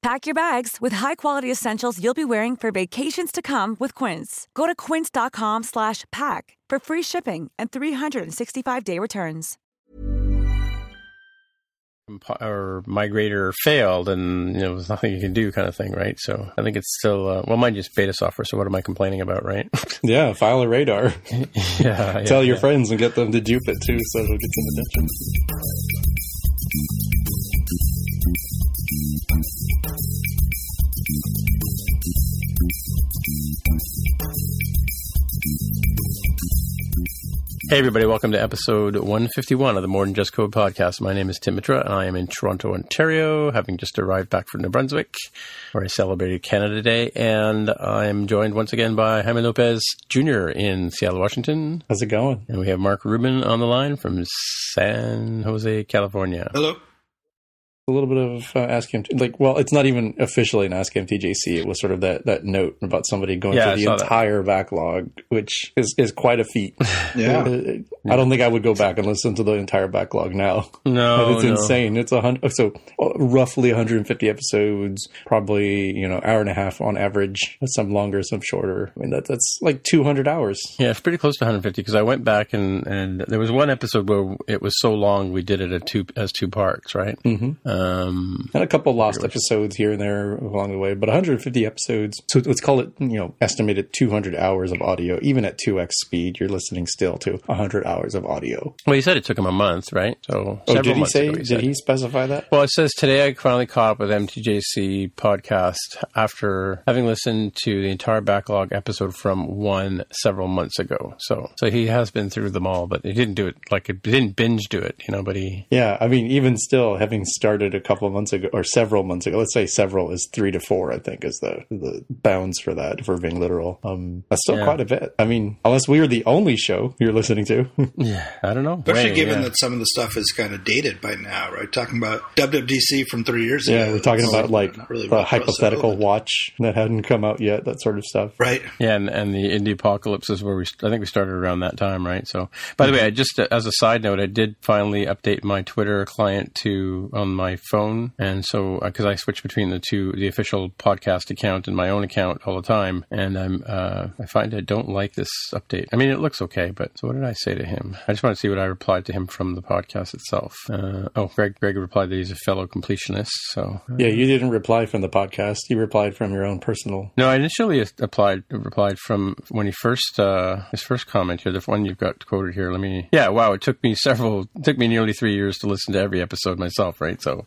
Pack your bags with high-quality essentials you'll be wearing for vacations to come with Quince. Go to quince.com slash pack for free shipping and 365-day returns. or migrator failed and you know there's nothing you can do kind of thing right so i think it's still uh, well mine just beta software so what am i complaining about right Yeah, file a radar. yeah, yeah Tell your yeah. friends and get them to dupe it too, so it'll get some attention. Hey everybody. Welcome to episode 151 of the more than just code podcast. My name is tim mitra. And i am in toronto ontario having just arrived back from new brunswick where i celebrated canada day. And i'm joined once again by jaime lopez jr in seattle washington. How's it going? and we have mark rubin on the line from san jose california. Hello. A little bit of uh, Ask Him, like, well, it's not even officially an Ask MTJC. It was sort of that, that note about somebody going Yeah, through saw the that. entire backlog, which is, is quite a feat. Yeah. Uh, I don't think I would go back and listen to the entire backlog now. no it's no. insane. It's a hundred, so uh, roughly 150 episodes, probably you know hour and a half on average. Some longer, some shorter. I mean that that's like 200 hours. Yeah, it's pretty close to 150 because I went back and, and there was one episode where it was so long we did it at two, as two parts, right? Mm-hmm. Um, And a couple lost episodes here and there along the way, but 150 episodes. So let's call it, you know, estimated 200 hours of audio. Even at 2x speed, you're listening still to 100 hours of audio. well, he said it took him a month, right? So Oh, did he say? ago, did he specify that? Well, it says today I finally caught up with MTJC podcast after having listened to the entire backlog episode from one several months ago. So, so he has been through them all, but he didn't do it like he didn't binge do it, you know. But he, Yeah, I mean, even still, having started a couple of months ago or several months ago, let's say several is three to four. I think is the the bounds for that. If we're being literal, um, that's still Yeah. quite a bit. I mean, unless we are the only show you're listening to. yeah, I don't know. Especially Way, given yeah. that some of the stuff is kind of dated by now, right? Talking about WWDC from three years yeah, ago. we're talking about like not really a hypothetical watch that hadn't come out yet. That sort of stuff. Right. Yeah, and, and the indie apocalypse is where we. I think we started around that time, right? So, by the way, I just uh, as a side note, I did finally update my Twitter client to on my phone, and so because I switch between the two, the official podcast account and my own account all the time, and I'm uh, I find I don't like this update. I mean, it looks okay, but so what did I say to him? I just want to see what I replied to him from the podcast itself. Uh, oh, Greg, Greg replied that he's a fellow completionist, so uh, Yeah, you didn't reply from the podcast. You replied from your own personal. No, I initially applied replied from when he first uh, his first comment here, the one you've got quoted here. Let me. Yeah, wow. It took me several. It took me nearly three years to listen to every episode myself, right? So,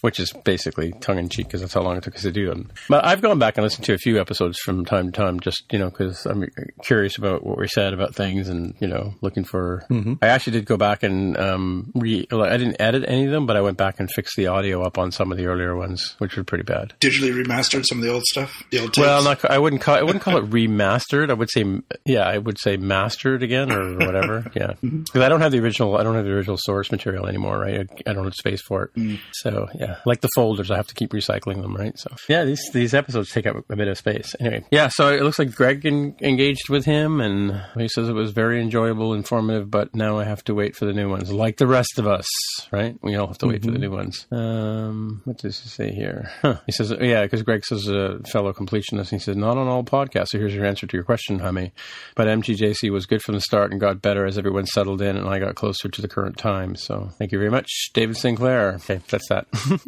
which is basically tongue in cheek because that's how long it took us to do them. But I've gone back and listened to a few episodes from time to time, just you know, because I'm curious about what we said about things, and you know, looking for. Mm-hmm. I actually did go back and um, re. I didn't edit any of them, but I went back and fixed the audio up on some of the earlier ones, which were pretty bad. Digitally remastered some of the old stuff, the old tapes. Well, not, I wouldn't call I wouldn't call it remastered. I would say yeah, I would say mastered again or whatever. Yeah, mm-hmm. because I don't have the original. I don't have the original source material anymore. Right? I, I don't have space for it. Mm. So yeah, uh, like the folders. I have to keep recycling them, right? So yeah, these these episodes take up a bit of space. Anyway, yeah. So it looks like Greg en- engaged with him, and he says it was very enjoyable, informative. But now I have to wait for the new ones, like the rest of us, right? We all have to wait for the new ones. Um, what does he say here? Huh. He says, yeah, because Greg says a fellow completionist. He says not on all podcasts. So here's your answer to your question, Jaime. But MTJC was good from the start and got better as everyone settled in, and I got closer to the current time. So thank you very much, David Sinclair. Okay, that's that.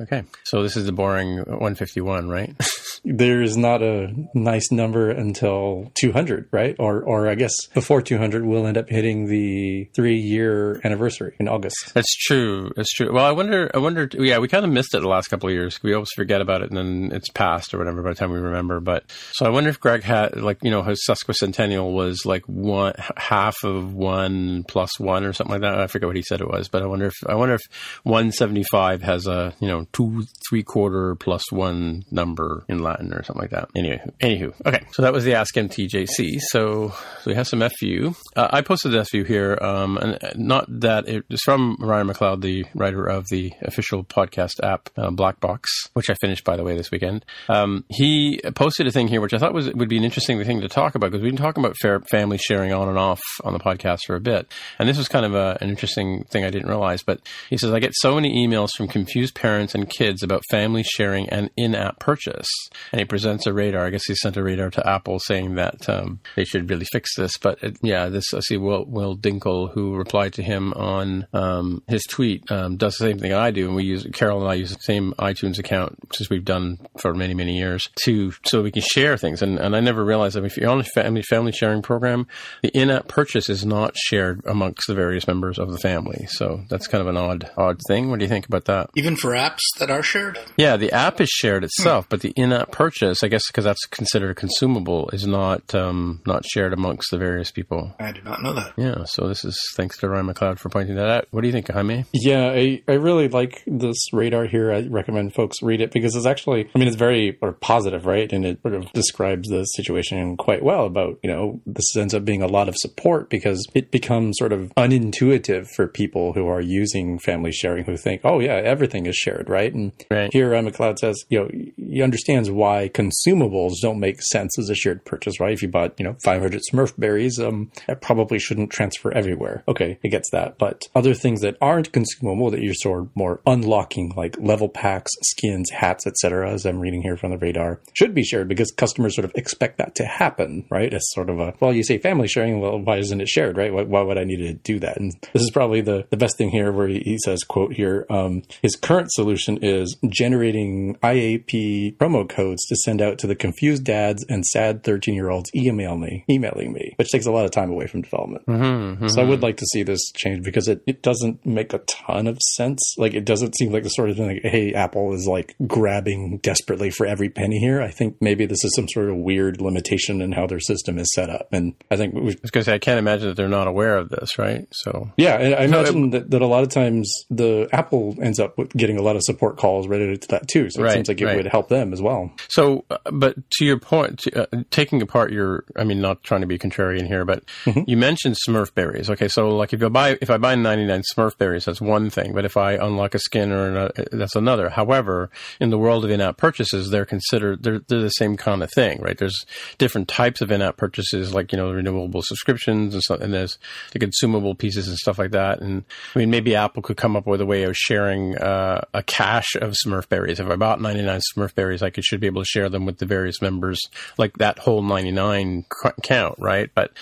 okay, so this is the boring 151, right? There's not a nice number until 200, right? Or, or I guess before 200, we'll end up hitting the three year anniversary in August. That's true. That's true. Well, I wonder. I wonder. Yeah, we kind of missed it the last couple of years. We always forget about it, and then it's past or whatever by the time we remember. But so I wonder if Greg had like you know his sesquicentennial was like one half of one plus one or something like that. I forget what he said it was, but I wonder if I wonder if 175 has a you know two three quarter plus one number in Latin or something like that. Anyway, anywho, okay. So that was the Ask MTJC. So, so we have some FU. Uh, I posted the FU here, um, and not that it is from Ryan McLeod, the writer of the official podcast app uh, Black Box, which I finished by the way this weekend. Um, he posted a thing here which I thought was would be an interesting thing to talk about because we've been talking about fair family sharing on and off on the podcast for a bit, and this was kind of a, an interesting thing I didn't realize. But he says I get so many emails from confused parents and kids about family sharing and in-app purchase, and he presents a radar. I guess he sent a radar to Apple saying that um, they should really fix this. But it, yeah, this I see Will, Will Dinkle who replied to him on um, his tweet um, does the same thing I do, and we use Carol and I use the same iTunes account since we've done for many many years to so we can share things. And, and I never realized that if you're on a family family sharing program, the in-app purchase is not shared amongst the various members of the family. So that's kind of an odd odd thing. What do you think about that? Even for apps that are shared? Yeah, the app is shared itself, but the in-app purchase, I guess, because that's considered a consumable, is not um, not shared amongst the various people. I did not know that. Yeah, so this is thanks to Ryan McLeod for pointing that out. What do you think, Jaime? Yeah, I, I really like this radar here. I recommend folks read it because it's actually, I mean, it's very sort of positive, right? And it sort of describes the situation quite well about, you know, this ends up being a lot of support because it becomes sort of unintuitive for people who are using family sharing who think, oh, yeah, everything is shared, right? And Right. here, Ryan McLeod says, you know, he understands why consumables don't make sense as a shared purchase, right? If you bought, you know, 500 Smurf berries, um, probably shouldn't transfer everywhere. Okay, it gets that. But other things that aren't consumable that you're sort of more unlocking, like level packs, skins, hats, etc., as I'm reading here from the radar, should be shared because customers sort of expect that to happen, right? As sort of a, well, you say family sharing, well, why isn't it shared, right? Why, why would I need to do that? And this is probably the, the best thing here where he, he says, quote here, um, his current solution is generating IAP promo codes to send out to the confused dads and sad 13 year olds email me, emailing me, which takes a lot of time away from development. Mm-hmm, mm-hmm. So I would like to see this change because it, it doesn't make a ton of sense. Like it doesn't seem like the sort of thing like, hey, Apple is like grabbing desperately for every penny here. I think maybe this is some sort of weird limitation in how their system is set up. And I think we I was going to say I can't imagine that they're not aware of this, right? So yeah, and I imagine that, that a lot of times the Apple ends up getting a lot of support calls related to that too. So it Right, seems like it right. would help them as well. So, uh, but to your point, uh, taking apart your, I mean, not trying to be contrarian here, but you mentioned Smurf berries. Okay, so like if you buy, if I buy 99 Smurf berries, that's one thing. But if I unlock a skin or another, that's another. However, in the world of in-app purchases, they're considered, they're, they're the same kind of thing, right? There's different types of in-app purchases, like, you know, renewable subscriptions and stuff, and there's the consumable pieces and stuff like that. And I mean, maybe Apple could come up with a way of sharing uh, a cache of Smurf berries. If I bought 99 Smurf berries, I could should be able to share them with the various members, like that whole 99 count, right? But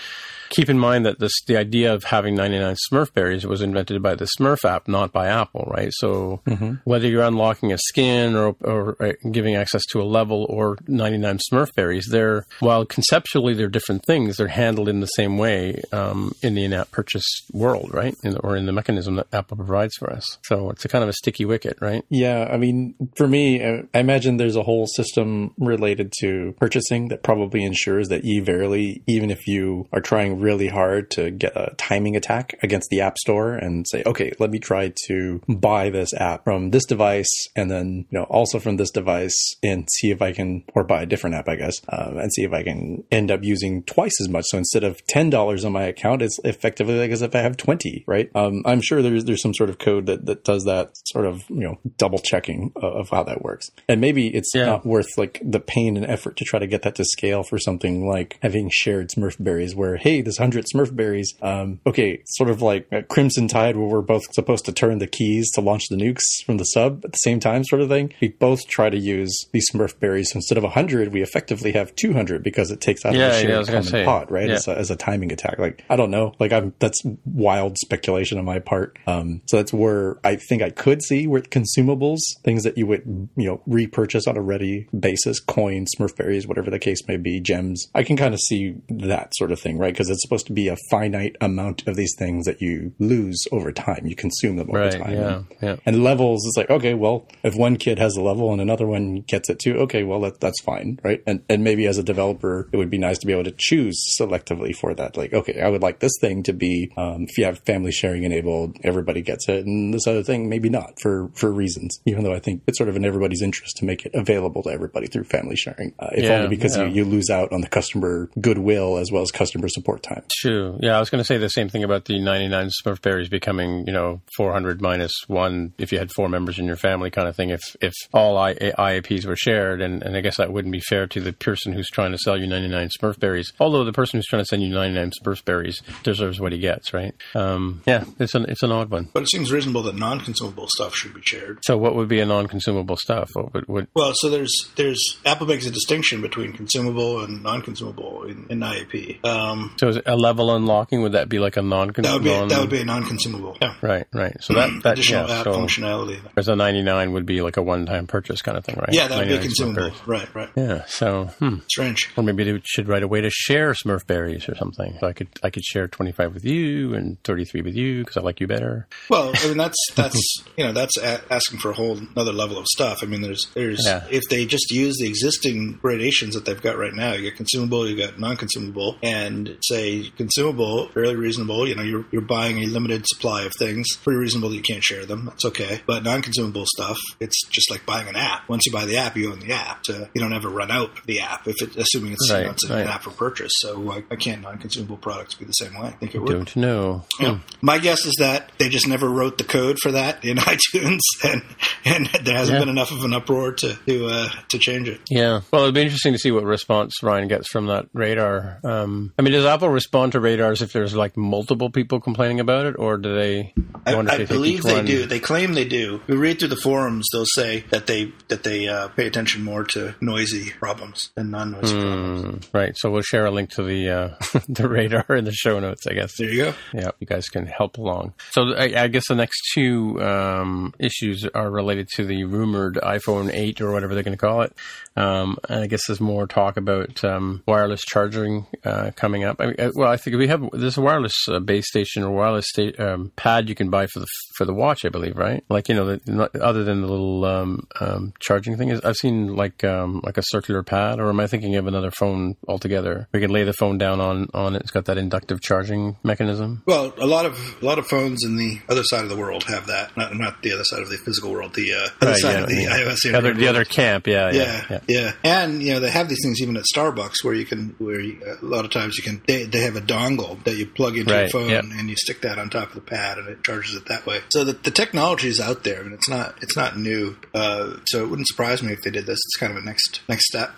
keep in mind that this the idea of having 99 Smurf berries was invented by the Smurf app, not by Apple, right? So whether you're unlocking a skin or, or uh, giving access to a level or 99 Smurf berries, they're while conceptually they're different things, they're handled in the same way um, in the in-app purchase world, right? In or in the mechanism that Apple provides for us. So it's a kind of a sticky wicket, right? Yeah, I mean, for me, I imagine there's a whole system system related to purchasing that probably ensures that you verily, even if you are trying really hard to get a timing attack against the App Store and say, okay, let me try to buy this app from this device and then, you know, also from this device and see if I can, or buy a different app, I guess, um, and see if I can end up using twice as much. So instead of $10 on my account, it's effectively like as if I have 20, right? Um, I'm sure there's, there's some sort of code that, that does that sort of, you know, double checking of, of how that works. And maybe it's Yeah. not worth like the pain and effort to try to get that to scale for something like having shared Smurf berries where, hey, this hundred Smurf berries, um, okay, sort of like a Crimson Tide where we're both supposed to turn the keys to launch the nukes from the sub at the same time sort of thing. We both try to use these Smurf berries. So instead of 100, we effectively have 200 because it takes out Yeah, of the yeah, shared was common say, pot, right? yeah. As, a, as a timing attack. Like, I don't know. Like, I'm, that's wild speculation on my part. Um, so that's where I think I could see where consumables, things that you would, you know, repurchase on a ready basis, coins, Smurf berries, whatever the case may be, gems. I can kind of see that sort of thing, right? Because it's supposed to be a finite amount of these things that you lose over time. You consume them over Right, time. yeah, yeah. And levels, it's like, okay, well, if one kid has a level and another one gets it too, okay, well, that, that's fine, right? And, and maybe as a developer, it would be nice to be able to choose selectively for that. Like, okay, I would like this thing to be, um, if you have family sharing enabled, everybody gets it. And this other thing, maybe not for, for reasons, even though I think it's sort of in everybody's interest to make it available to everybody through family sharing. Uh, if Yeah, only because yeah. you, you lose out on the customer goodwill as well as customer support time. True. Yeah, I was going to say the same thing about the 99 Smurf berries becoming, you know, 400 minus one if you had four members in your family kind of thing. If if all I, IAPs were shared, and, and I guess that wouldn't be fair to the person who's trying to sell you 99 Smurf berries. Although the person who's trying to send you 99 Smurf berries deserves what he gets, right? Um, yeah, it's an it's an odd one. But it seems reasonable that non-consumable stuff should be shared. So what would be a non-consumable stuff? What would, would Well, so there's there's Apple makes a distinction between consumable and non-consumable in, in IAP. Um, so a level unlocking? Would that be like a that would be non-consumable? that would be a non-consumable. Yeah. right, right. So that that Additional yeah, so functionality. Whereas a 99 would be like a one-time purchase kind of thing, right? Yeah, that would be 99 consumable. Right, right. Yeah. So, hmm. Strange. or maybe they should write a way to share Smurf berries or something. So I could I could share 25 with you and 33 with you because I like you better. Well, I mean that's that's you know that's a- asking for a whole another level of stuff. I mean, there's there's Yeah. if they just use the existing gradations that they've got right now, you got consumable, you got non-consumable, and say consumable, fairly reasonable. You know, you're you're buying a limited supply of things, pretty reasonable that you can't share them. That's okay. But non-consumable stuff, it's just like buying an app. Once you buy the app, you own the app. So you don't ever run out of the app if it, assuming it's, you know, Right, it's right. an app for purchase. So why, why can't non-consumable products be the same way? I think it would. Don't know. Yeah. My guess is that they just never wrote the code for that in iTunes, and and there hasn't Yeah. been enough of an uproar to to uh, to change it. Yeah. Well, it'd be interesting to see what response Ryan gets from that radar. Um, I mean, does Apple respond to radars if there's like multiple people complaining about it, or do they? I, if I they believe they one- do. They claim they do. We read through the forums; they'll say that they that they uh, pay attention more to noisy problems than non-noisy Hmm. problems. Right. So we'll share a link to the uh, the radar in the show notes, I guess. There you go. Yeah, you guys can help along. So I, I guess the next two um, issues are related to the rumored iPhone 8 or whatever they're going to call it. Um, and I guess there's more talk about um, wireless charging uh, coming up. I mean, uh, well, I think we have there's a wireless uh, base station or wireless sta- um, pad you can buy for the for the watch, I believe, right? Like you know, the, not, other than the little um, um, charging thing, I've seen like um, like a circular pad, or am I thinking of another phone altogether? We can lay the phone down on on it. It's got that inductive charging mechanism. Well, a lot of a lot of phones in the other side of the world have that. Not not the other side of the physical world. The uh, other Right, side yeah, of the yeah. iOS. Other, the other camp, yeah, yeah, yeah, yeah. yeah, and you know they have these things even at Starbucks where you can, where you, a lot of times you can, they, they have a dongle that you plug into Right, your phone yeah. and you stick that on top of the pad and it charges it that way. So the, the technology is out there and it's not it's not new. Uh, so it wouldn't surprise me if they did this. It's kind of a next next step.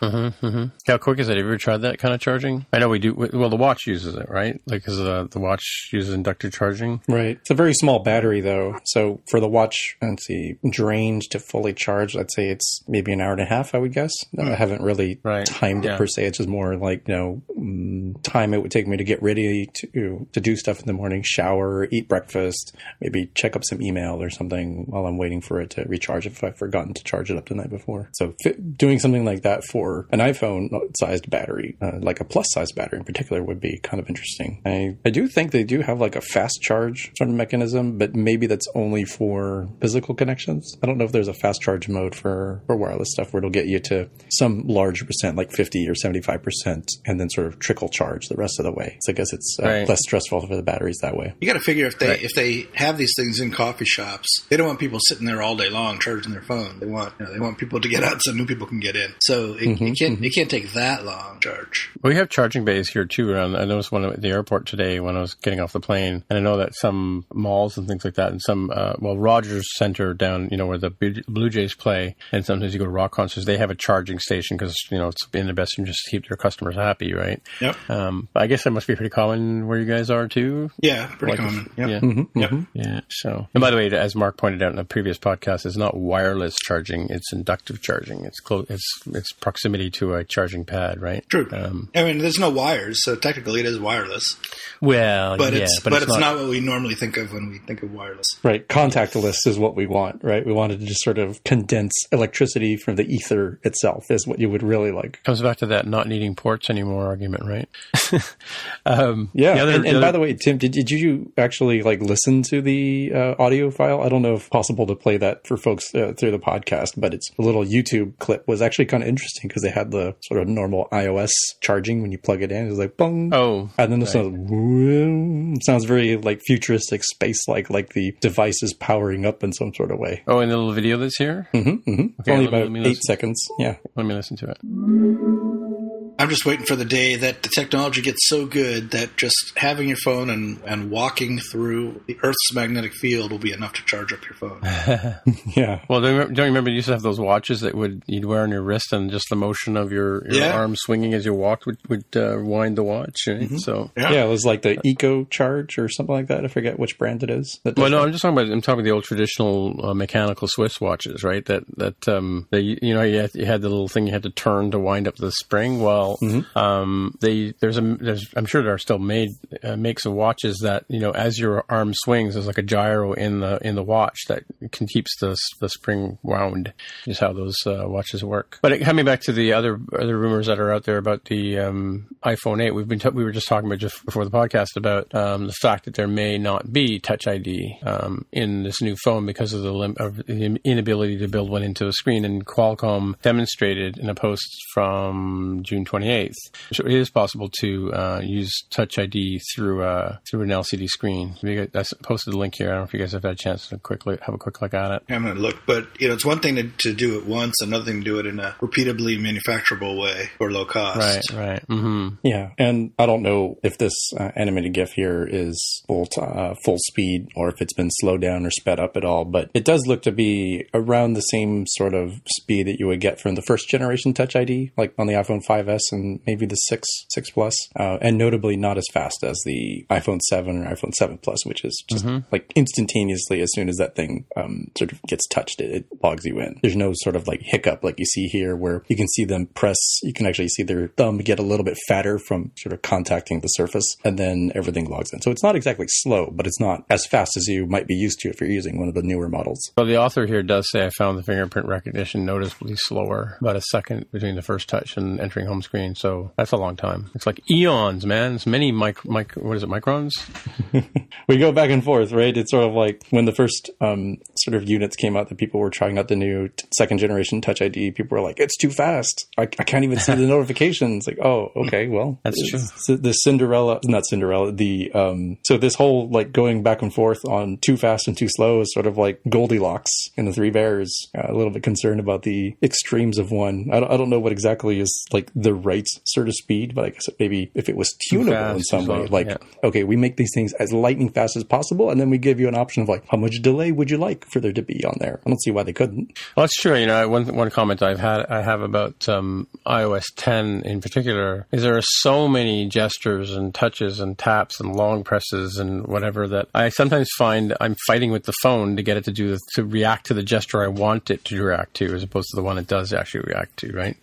How quick is it? Have you ever tried that kind of charging? I know we do. Well, the watch uses it, right? Like, because uh, the watch uses inductive charging. Right. It's a very small battery, though. So for the watch, let's see, drained to fully charged, I'd say it's maybe an hour and a half, I would guess. I haven't really Right. timed it per se. It's just more like, you know, mm, time it would take me to get ready to, to do stuff in the morning, shower, eat breakfast, maybe check up some email or something while I'm waiting for it to recharge if I've forgotten to charge it up the night before. So doing something like that for an iPhone sized battery, uh, like a plus size battery in particular, would be kind of interesting. I, I do think they do have like a fast charge sort of mechanism, but maybe that's only for physical connections. I don't know if there's a fast charge mode for, for wireless stuff where it'll it'll get you to some large percent, like 50 or 75%, and then sort of trickle charge the rest of the way. So I guess it's uh, Right. less stressful for the batteries that way. You got to figure if they Right. if they have these things in coffee shops, they don't want people sitting there all day long charging their phone. They want you know, they want people to get out so new people can get in. So it, Mm-hmm, it can't it can't take that long to charge. We have charging bays here too. Around, I noticed one at the airport today when I was getting off the plane, and I know that some malls and things like that, and some uh, well Rogers Center down, you know, where the Blue Blue Jays play, and sometimes you go to rock concerts, they have a charging station because you know it's in the best interest to keep their customers happy, right? Yep. Um, I guess that must be pretty common where you guys are too. Yeah, pretty Like if- common. Yep. Yeah. Yep. Yeah. So, and by the way, as Mark pointed out in a previous podcast, it's not wireless charging; it's inductive charging. It's close. It's it's proximity to a charging pad, right? True. Um, I mean, there's no wires, so technically it is wireless. well, But yeah, it's but, it's, not, what we normally think of when we think of wireless. Right. Contactless is what we want, right? We wanted to just sort of condense electricity from the ether itself is what you would really like. comes back to that not needing ports anymore argument, right? um, Yeah. the other- and, and the by the way, Tim, did, did you actually like listen to the uh, audio file? I don't know if possible to play that for folks uh, through the podcast, but it's a little YouTube clip was actually kind of interesting because they had the sort of normal iOS charging when you plug it in. It was like bong. oh, And then it sounds, sounds very like futuristic space like, like the device is powering up in some sort of way. oh, in the little video that's here, Mm-hmm, mm-hmm. Okay, Only about eight listen. seconds. Yeah. let me listen to it. I'm just waiting for the day that the technology gets so good that just having your phone and, and walking through the Earth's magnetic field will be enough to charge up your phone. Yeah. Well, don't you, remember, don't you remember you used to have those watches that would you'd wear on your wrist, and just the motion of your, your Yeah. arm swinging as you walked would would uh, wind the watch. Right? So, Yeah. Yeah, it was like the Eco Charge or something like that. I forget which brand it is. that Well, no, that. I'm just talking about I'm talking about the old traditional uh, mechanical Swiss watches, right? That that um, they you know you had, you had the little thing you had to turn to wind up the spring. Well, um, they there's a there's I'm sure there are still made uh, makes of watches that you know as your arm swings, there's like a gyro in the in the watch that can keeps the the spring wound. Is how those uh, watches work. But coming back to the other other rumors that are out there about the um, iPhone 8, we've been t- we were just talking about just before the podcast about um, the fact that there may not be Touch ID um, in this new phone because of the lim- of the inability to build one into a screen. And Qualcomm demonstrated in a post from June 28th, so it is possible to uh, use Touch ID through uh, through an LCD screen. We I posted the link here. I don't know if you guys have had a chance to quickly have a quick look at it. I'm going to look, but you know, it's one thing to, to do it once, another thing to do it in a repeatably manufacturable way for low cost. Right, right. Mm-hmm. Yeah, and I don't know if this uh, animated GIF here is full t- uh, full speed or if it's been slowed down or sped up at all, but it does look to be around the same sort of speed that you would get from the first generation Touch ID, like on the iPhone 5s and maybe the 6 6 Plus, uh, and notably not as fast as the iPhone 7 or iPhone 7 Plus, which is just like instantaneously as soon as that thing um, sort of gets touched, it, it logs you in. There's no sort of like hiccup like you see here, where you can see them press. You can actually see their thumb get a little bit fatter from sort of contacting the surface, and then everything logs in. So it's not exactly slow, but it's not as fast as you might be used to if you're using one of the newer models. Well, the author here does say I found the fingerprint recognition noticeably slower, about a second between the first touch and entering home screen. So that's a long time. It's like eons, man. It's many mic, mic what is it, microns? we go back and forth, right? It's sort of like when the first um, sort of units came out that people were trying out the new t- second generation Touch ID. People were like, "It's too fast. I, I can't even see the notifications." Like, oh, okay, well, That's true. The Cinderella, not Cinderella. The um, so this whole like going back and forth on too fast and too slow is sort of like Goldilocks in the Three Bears. Uh, a little bit concerned about the extremes of one. I don't, I don't know what exactly is like the right sort of speed, but I guess maybe if it was tunable fast, in some way, like yeah. okay, we make these things as lightning fast as possible, and then we give you an option of like, how much delay would you like for there to be on there? I don't see why they couldn't. Well, that's true. You know, one one comment I've had I have about um, iOS 10 in particular is there are so many gestures and touches and taps and long presses and whatever that I sometimes find I'm fighting with the phone to get it to do to react to the gesture I want it to react to, as opposed to the one it does actually react to. Right.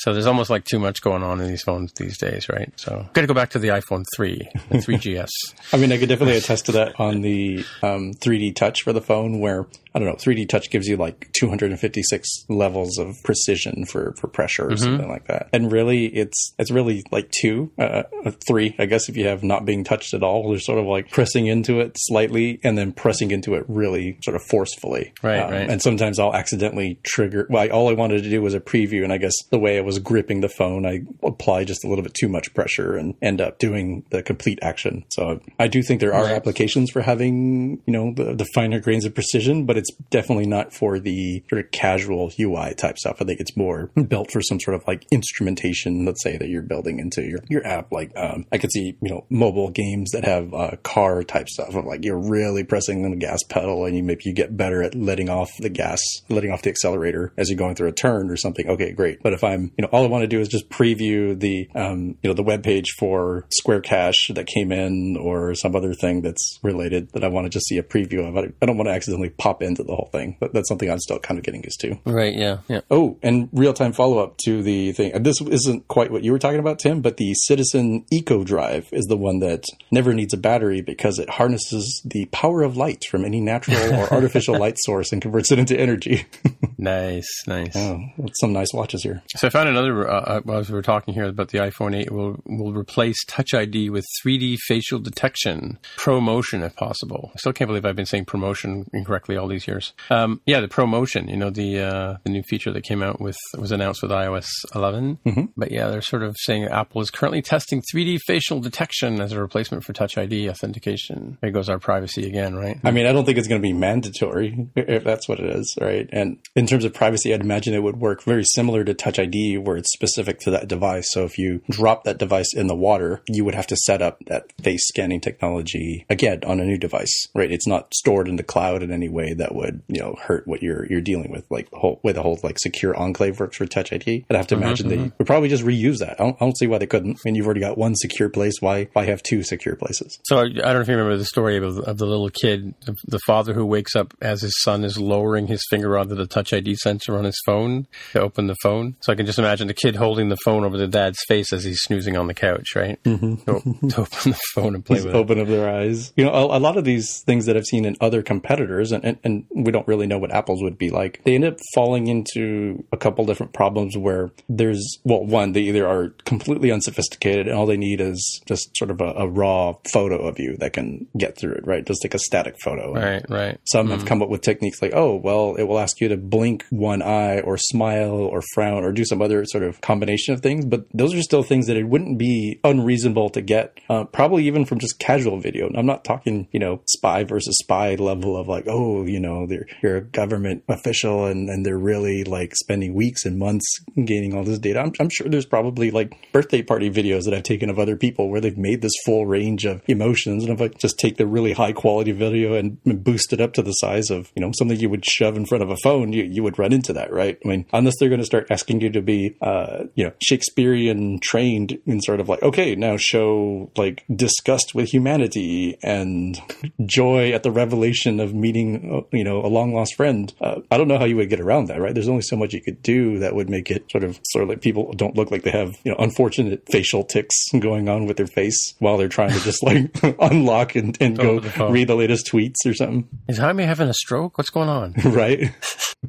So there's almost like too much going on in these phones these days, right? So got to go back to the iPhone 3, the 3GS. I mean, I could definitely attest to that on the um, 3D Touch for the phone, where I don't know, 3D Touch gives you like 256 levels of precision for, for pressure or something like that. And really, it's it's really like two, uh, uh, three, I guess, if you have not being touched at all. They're sort of like pressing into it slightly and then pressing into it really sort of forcefully. Right, Um, right. And sometimes I'll accidentally trigger. Well, I, all I wanted to do was a preview, and I guess the way I was gripping the phone, I apply just a little bit too much pressure and end up doing the complete action. So I do think there are Right. applications for having you know the, the finer grains of precision, but it's definitely not for the sort of casual UI type stuff. I think it's more built for some sort of like instrumentation. Let's say that you're building into your your app. Like um, I could see you know mobile games that have uh, car type stuff of like you're really pressing on the gas pedal and you maybe you get better at letting off the gas, letting off the accelerator as you're going through a turn or something. Okay, great. But if I'm you know all I want to do is just preview the um, you know the web page for Square Cash that came in or some other thing that's related that I want to just see a preview of. I I don't want to accidentally pop into the whole thing. But that's something I'm still kind of getting used to. Right, yeah, yeah. Oh, and real time follow up to the thing. This isn't quite what you were talking about, Tim, but the Citizen Eco Drive is the one that never needs a battery because it harnesses the power of light from any natural or artificial light source and converts it into energy. Nice, nice. oh, some nice watches here. So I found another. Uh, uh, while we were talking here about the iPhone 8, will will replace Touch ID with 3D facial detection, ProMotion if possible. I still can't believe I've been saying promotion incorrectly all these years. Um, yeah, the ProMotion. You know the uh, the new feature that came out with was announced with iOS 11. Mm-hmm. But yeah, they're sort of saying Apple is currently testing 3D facial detection as a replacement for Touch ID authentication. There goes our privacy again, right? I mean, I don't think it's going to be mandatory if that's what it is, right? And in terms of privacy, I'd imagine it would work very similar to Touch ID, where it's specific to that device. So if you drop that device in the water, you would have to set up that face scanning technology again on a new device, right? It's not stored in the cloud in any way that would, you know, hurt what you're you're dealing with, like the whole way the whole like secure enclave works for Touch ID. I'd have to mm-hmm, imagine they mm-hmm. would probably just reuse that. I don't, I don't see why they couldn't. I mean, you've already got one secure place. Why why have two secure places? So I I don't know if you remember the story of, of the little kid, the, the father who wakes up as his son is lowering his finger onto the Touch ID sensor on his phone to open the phone. So I can just imagine the kid holding the phone over the dad's face as he's snoozing on the couch, right? Mm-hmm. To, to open the phone and play Just with it. open up their eyes. You know, a, a lot of these things that I've seen in other competitors, and, and, and we don't really know what Apple's would be like, they end up falling into a couple different problems where there's, well, one, they either are completely unsophisticated and all they need is just sort of a, a raw photo of you that can get through it, right? Just like a static photo. Right, right. Some have come up with techniques like, oh, well, it will ask you to blink one eye or smile or frown or do some other sort of combination of things. But those are still things that it wouldn't be unreasonable to get, uh, probably even from just casual video. I'm not talking, you know, spy versus spy level of like, oh, you know, they're, you're a government official and, and they're really like spending weeks and months gaining all this data. I'm, I'm sure there's probably like birthday party videos that I've taken of other people where they've made this full range of emotions. And if I just take the really high quality video and boost it up to the size of, you know, something you would shove in front of a phone, you, you would run into that, right? I mean, unless they're going to start asking you to be, uh, you know, Shakespearean trained in sort of like, okay, now show like disgust with humanity and joy at the revelation of meeting, uh, you know, a long lost friend. Uh, I don't know how you would get around that, right? There's only so much you could do that would make it sort of, sort of like people don't look like they have, you know, unfortunate facial ticks going on with their face while they're trying to just like unlock and, and go the read the latest tweets or something, Is Jaime having a stroke? What's going on? right?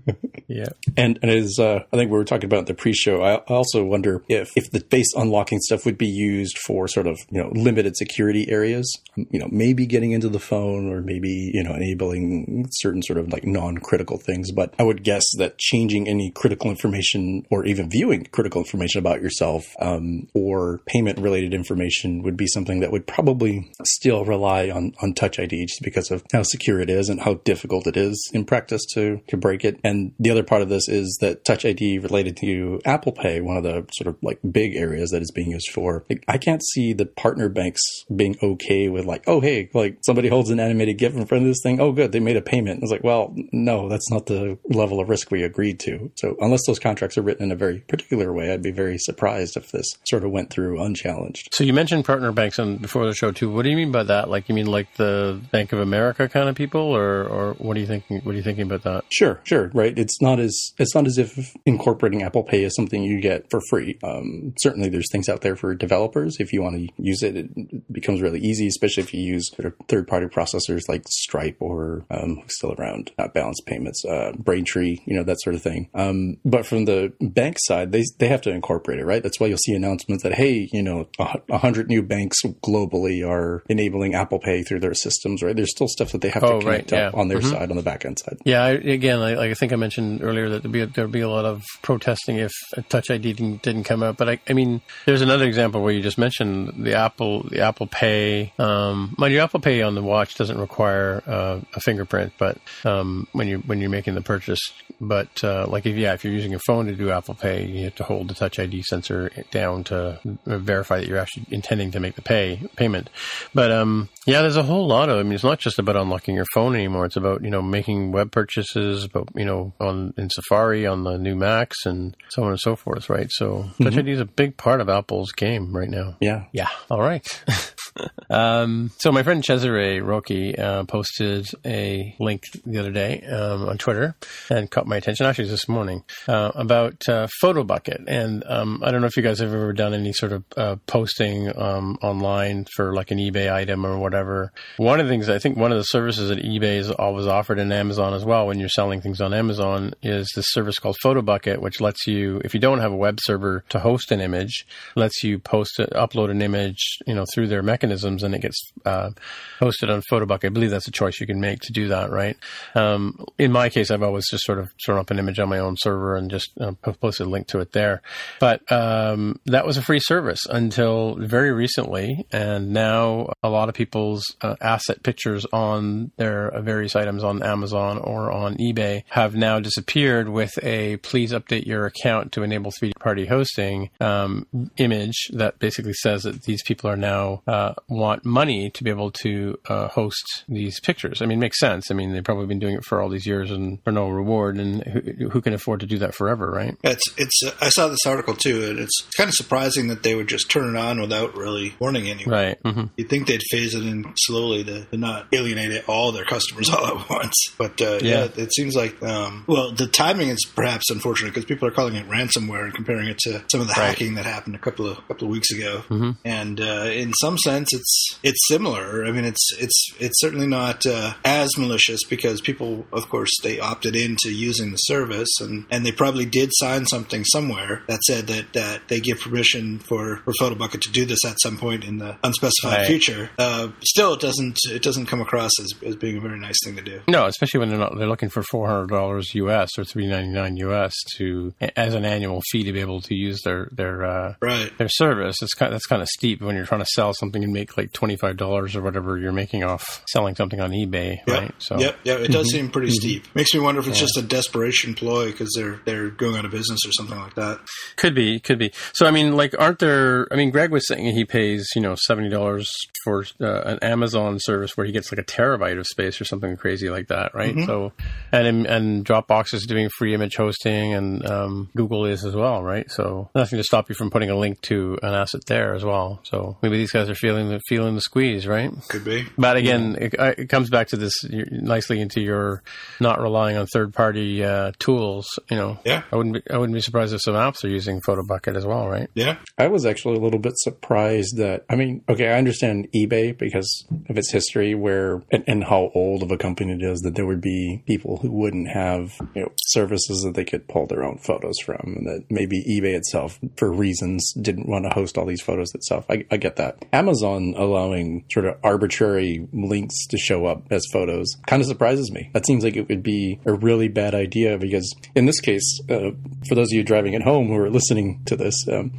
yeah. And, and as uh, I think we were talking about the pre-show, I I also wonder if if the face unlocking stuff would be used for sort of you know limited security areas, you know maybe getting into the phone or maybe you know enabling certain sort of like non-critical things. But I would guess that changing any critical information or even viewing critical information about yourself um, or payment-related information would be something that would probably still rely on on Touch ID just because of how secure it is and how difficult it is in practice to to break it. And the other part of this is that Touch ID related to Apple Pay, one of the sort of like big areas that it's being used for. Like, I can't see the partner banks being okay with like, oh hey, like somebody holds an animated GIF in front of this thing. Oh good, they made a payment. It's like, well, no, that's not the level of risk we agreed to. So unless those contracts are written in a very particular way, I'd be very surprised if this sort of went through unchallenged. So you mentioned partner banks on before the show too. What do you mean by that? Like you mean like the Bank of America kind of people, or or what are you thinking? What are you thinking about that? Sure, sure, right. It's not not as it's not as if incorporating Apple Pay is something you get for free. Um, certainly, there's things out there for developers. If you want to use it, it becomes really easy, especially if you use third party processors like Stripe or um, still around, not Balanced Payments, uh, Braintree, you know, that sort of thing. Um, but from the bank side, they, they have to incorporate it, right? That's why you'll see announcements that, hey, you know, a, a hundred new banks globally are enabling Apple Pay through their systems, right? There's still stuff that they have Oh, to connect right, up on their Mhm. side, on the back end side. Yeah, I, again, like, like I think I mentioned earlier that there'd be a, there'd be a lot of protesting if Touch ID didn't, didn't come out. But I, I mean, there's another example where you just mentioned the Apple the Apple Pay. Um, mind you, Apple Pay on the watch doesn't require uh, a fingerprint, but um, when you when you're making the purchase, but uh, like if yeah, if you're using your phone to do Apple Pay, you have to hold the Touch ID sensor down to verify that you're actually intending to make the pay payment. But um, yeah, there's a whole lot of. I mean, it's not just about unlocking your phone anymore. It's about you know making web purchases, but you know on in Safari on the new Macs and so on and so forth. Right. So mm-hmm. Touch ID is a big part of Apple's game right now. Yeah. Yeah. All right. um, so my friend Cesare Rocchi uh, posted a link the other day um, on Twitter and caught my attention. Actually, this morning uh, about uh, PhotoBucket, and um, I don't know if you guys have ever done any sort of uh, posting um, online for like an eBay item or whatever. One of the things I think one of the services that eBay is always offered in Amazon as well when you're selling things on Amazon is this service called PhotoBucket, which lets you, if you don't have a web server to host an image, lets you post upload an image, you know, through their mechanisms, and it gets uh, posted on PhotoBucket. I believe that's a choice you can make to do that, right? Um, in my case, I've always just sort of thrown up an image on my own server and just uh, posted a link to it there. But um, that was a free service until very recently, and now a lot of people's uh, asset pictures on their various items on Amazon or on eBay have now disappeared with a please update your account to enable 3D party hosting um, image that basically says that these people are now uh, want money to be able to uh, host these pictures. I mean, it makes sense. I mean, they've probably been doing it for all these years and for no reward, and who, who can afford to do that forever, right? It's it's. Uh, I saw this article too, and it's kind of surprising that they would just turn it on without really warning anyone. Right. hmm You'd think they'd phase it in slowly to, to not alienate all their customers all at once. But uh, yeah. Yeah. it seems like um, well, the timing is perhaps unfortunate because people are calling it ransomware and comparing it to some of the Right. hacking that happened a couple of couple of weeks ago. Mhm. And uh, in some sense, it's it's similar. I mean, it's it's it's certainly not uh, as malicious because people, of course, they opted into using the service, and, and they probably did sign something somewhere that said that, that they give permission for, for PhotoBucket to do this at some point in the unspecified Right. future. Uh, still, it doesn't it doesn't come across as, as being a very nice thing to do. No, especially when they're not they're looking for four hundred dollars US or three ninety nine US to as an annual fee to be able to use their their uh, Right. their service. It's kind that's kind of steep when you're trying to sell something and make like twenty five dollars or whatever you're making off selling something on eBay, Yep. right? So Yep. Yep. It does seem pretty steep. Makes me wonder if it's just a desperation ploy because they're they're going out of business or something like that. Could be, could be. So, I mean, like, aren't there? I mean, Greg was saying he pays, you know, seventy dollars for uh, an Amazon service where he gets like a terabyte of space or something crazy like that, right? So, and and Dropbox is doing free image hosting, and um, Google is as well, right? So, nothing to stop you from putting a link to an asset there as well. So, maybe these guys are feeling the feeling the squeeze, right? Could be. But again, it, it comes back to this nicely into your not relying on third party uh, tools. You know, Yeah. I wouldn't be, I wouldn't be surprised if some apps are using PhotoBucket as well, right? Yeah. I was actually a little bit surprised that, I mean, okay, I understand eBay because of its history where, and, and how old of a company it is that there would be people who wouldn't have, you know, services that they could pull their own photos from and that maybe eBay itself, for reasons, didn't want to host all these photos itself. I, I get that. Amazon allowing sort of arbitrary links to show up as photos kind of surprises me. That seems like it would be a really bad idea because in this case, uh, for those of you driving at home who are listening to this, um,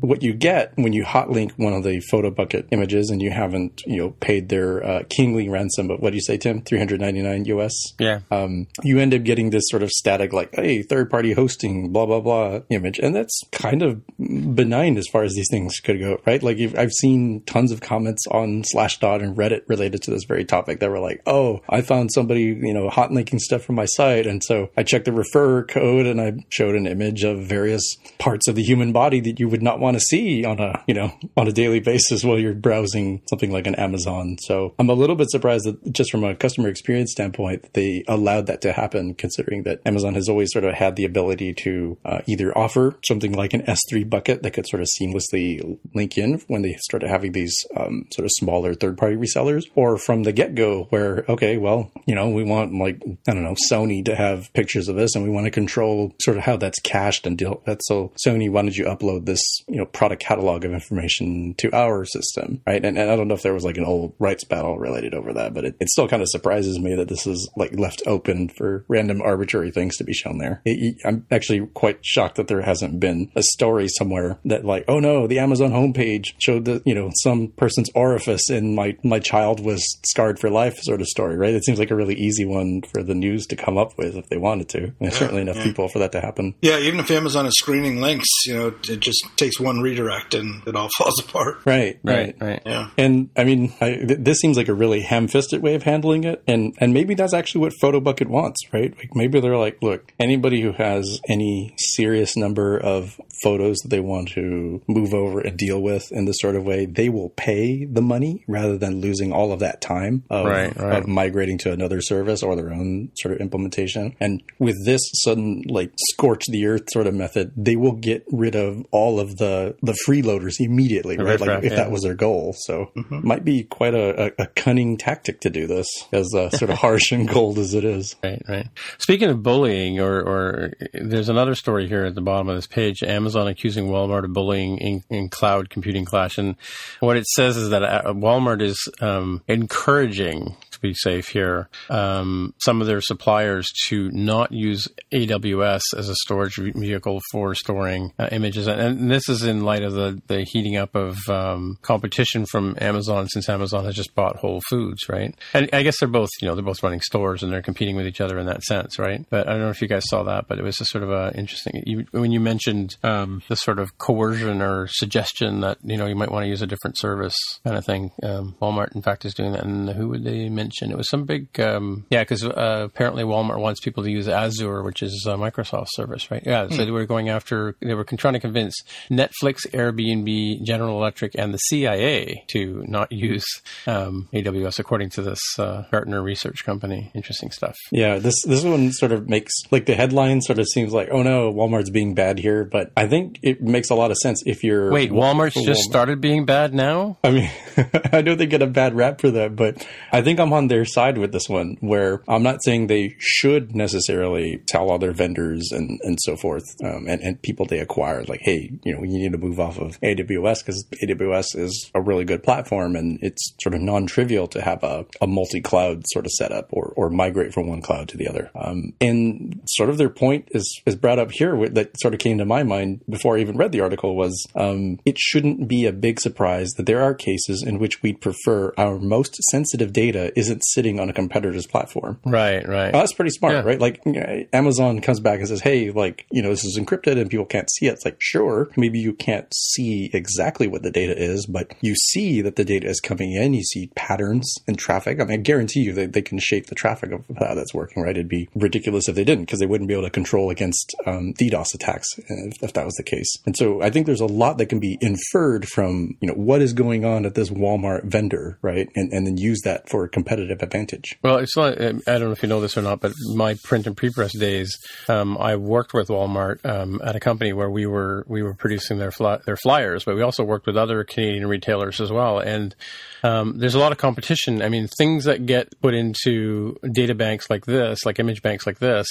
what you get when you hotlink one of the photo bucket images and you haven't, you know, paid their uh, kingly ransom, but what do you say, Tim? 399 US? Yeah. Um, you end up getting this sort of static, like, hey, third party hosting, blah, blah, blah image. And that's kind of benign as far as these things could go, right? Like, you've, I've seen tons of comments on Slashdot and Reddit related to this very topic that were like, oh, I found somebody, you know, hotlinking stuff from my site. And so I checked the refer code and I showed an image of various parts of the human body that you would not want want to see on a you know on a daily basis while you're browsing something like an Amazon. So I'm a little bit surprised that just from a customer experience standpoint, they allowed that to happen, considering that Amazon has always sort of had the ability to uh, either offer something like an S3 bucket that could sort of seamlessly link in when they started having these um, sort of smaller third party resellers, or from the get go, where okay, well, you know, we want like I don't know Sony to have pictures of this, and we want to control sort of how that's cached and deal that. So Sony, why don't you upload this you product catalog of information to our system, right? And, and I don't know if there was like an old rights battle related over that, but it, it still kind of surprises me that this is like left open for random arbitrary things to be shown there. It, I'm actually quite shocked that there hasn't been a story somewhere that like, oh no, the Amazon homepage showed that you know some person's orifice and my my child was scarred for life sort of story, right? It seems like a really easy one for the news to come up with if they wanted to. And there's certainly enough yeah. people for that to happen. Yeah, even if Amazon is screening links, you know, it just takes one redirect and it all falls apart. Right, right, right. Yeah. And I mean, I, th- this seems like a really ham-fisted way of handling it, and and maybe that's actually what PhotoBucket wants, right? Like maybe they're like, look, anybody who has any serious number of photos that they want to move over and deal with in this sort of way, they will pay the money rather than losing all of that time of, Right, right. of migrating to another service or their own sort of implementation. And with this sudden like scorch the earth sort of method, they will get rid of all of the the freeloaders immediately, right? Like riffraff, if yeah. that was their goal. So might be quite a, a, a cunning tactic to do this, as uh, sort of harsh and cold as it is. Right, right. Speaking of bullying, or, or there's another story here at the bottom of this page: Amazon accusing Walmart of bullying in, in cloud computing clash. And what it says is that uh, Walmart is um, encouraging, be safe here, um, some of their suppliers to not use AWS as a storage vehicle for storing uh, images. And, this is in light of the, the heating up of um, competition from Amazon, since Amazon has just bought Whole Foods, right? And I guess they're both, you know, they're both running stores and they're competing with each other in that sense, right? But I don't know if you guys saw that, but it was a sort of a interesting. You, when you mentioned um, the sort of coercion or suggestion that you know you might want to use a different service kind of thing, um, Walmart in fact is doing that. And who would they mention? It was some big, um, yeah, because uh, apparently Walmart wants people to use Azure, which is a Microsoft service, right? Yeah, so they were going after, they were trying to convince Netflix, Airbnb, General Electric, and the CIA to not use um, AWS, according to this uh, Gartner research company. Interesting stuff. Yeah, this this one sort of makes like the headline sort of seems like, oh no, Walmart's being bad here, but I think it makes a lot of sense if you're Wait, Walmart's for just Walmart. started being bad now? I mean, I know they get a bad rap for that, but I think I'm on their side with this one, where I'm not saying they should necessarily tell all their vendors and, and so forth, um, and, and people they acquire, like, hey, you know, you need to move off of AWS because AWS is a really good platform and it's sort of non trivial to have a, a multi cloud sort of setup or, or migrate from one cloud to the other. Um, and sort of their point is, is brought up here that sort of came to my mind before I even read the article was um, it shouldn't be a big surprise that there are cases in which we'd prefer our most sensitive data isn't sitting on a competitor's platform. Right, right. Well, that's pretty smart, Yeah. right? Like you know, Amazon comes back and says, "Hey, like you know, this is encrypted and people can't see it." It's like, sure, maybe you can't see exactly what the data is, but you see that the data is coming in. You see patterns in traffic. I mean, I guarantee you that they can shape the traffic of how that's working, right? It'd be ridiculous if they didn't, because they wouldn't be able to control against um, DDoS attacks if, if that was the case. And so, I think there's a lot that can be inferred from you know what is going on at this Walmart vendor, right? And and then use that for a competitive advantage. Well, it's like, um, I don't know if you know this or not, but my print and pre-press days, um, I worked with Walmart um, at a company where we were we were producing their fly, their flyers, but we also worked with other Canadian retailers as well. And um, there's a lot of competition. I mean, things that get put into data banks like this, like image banks like this,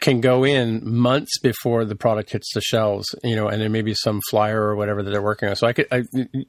can go in months before the product hits the shelves. You know, and there may be some flyer or whatever that they're working on. So I could, I,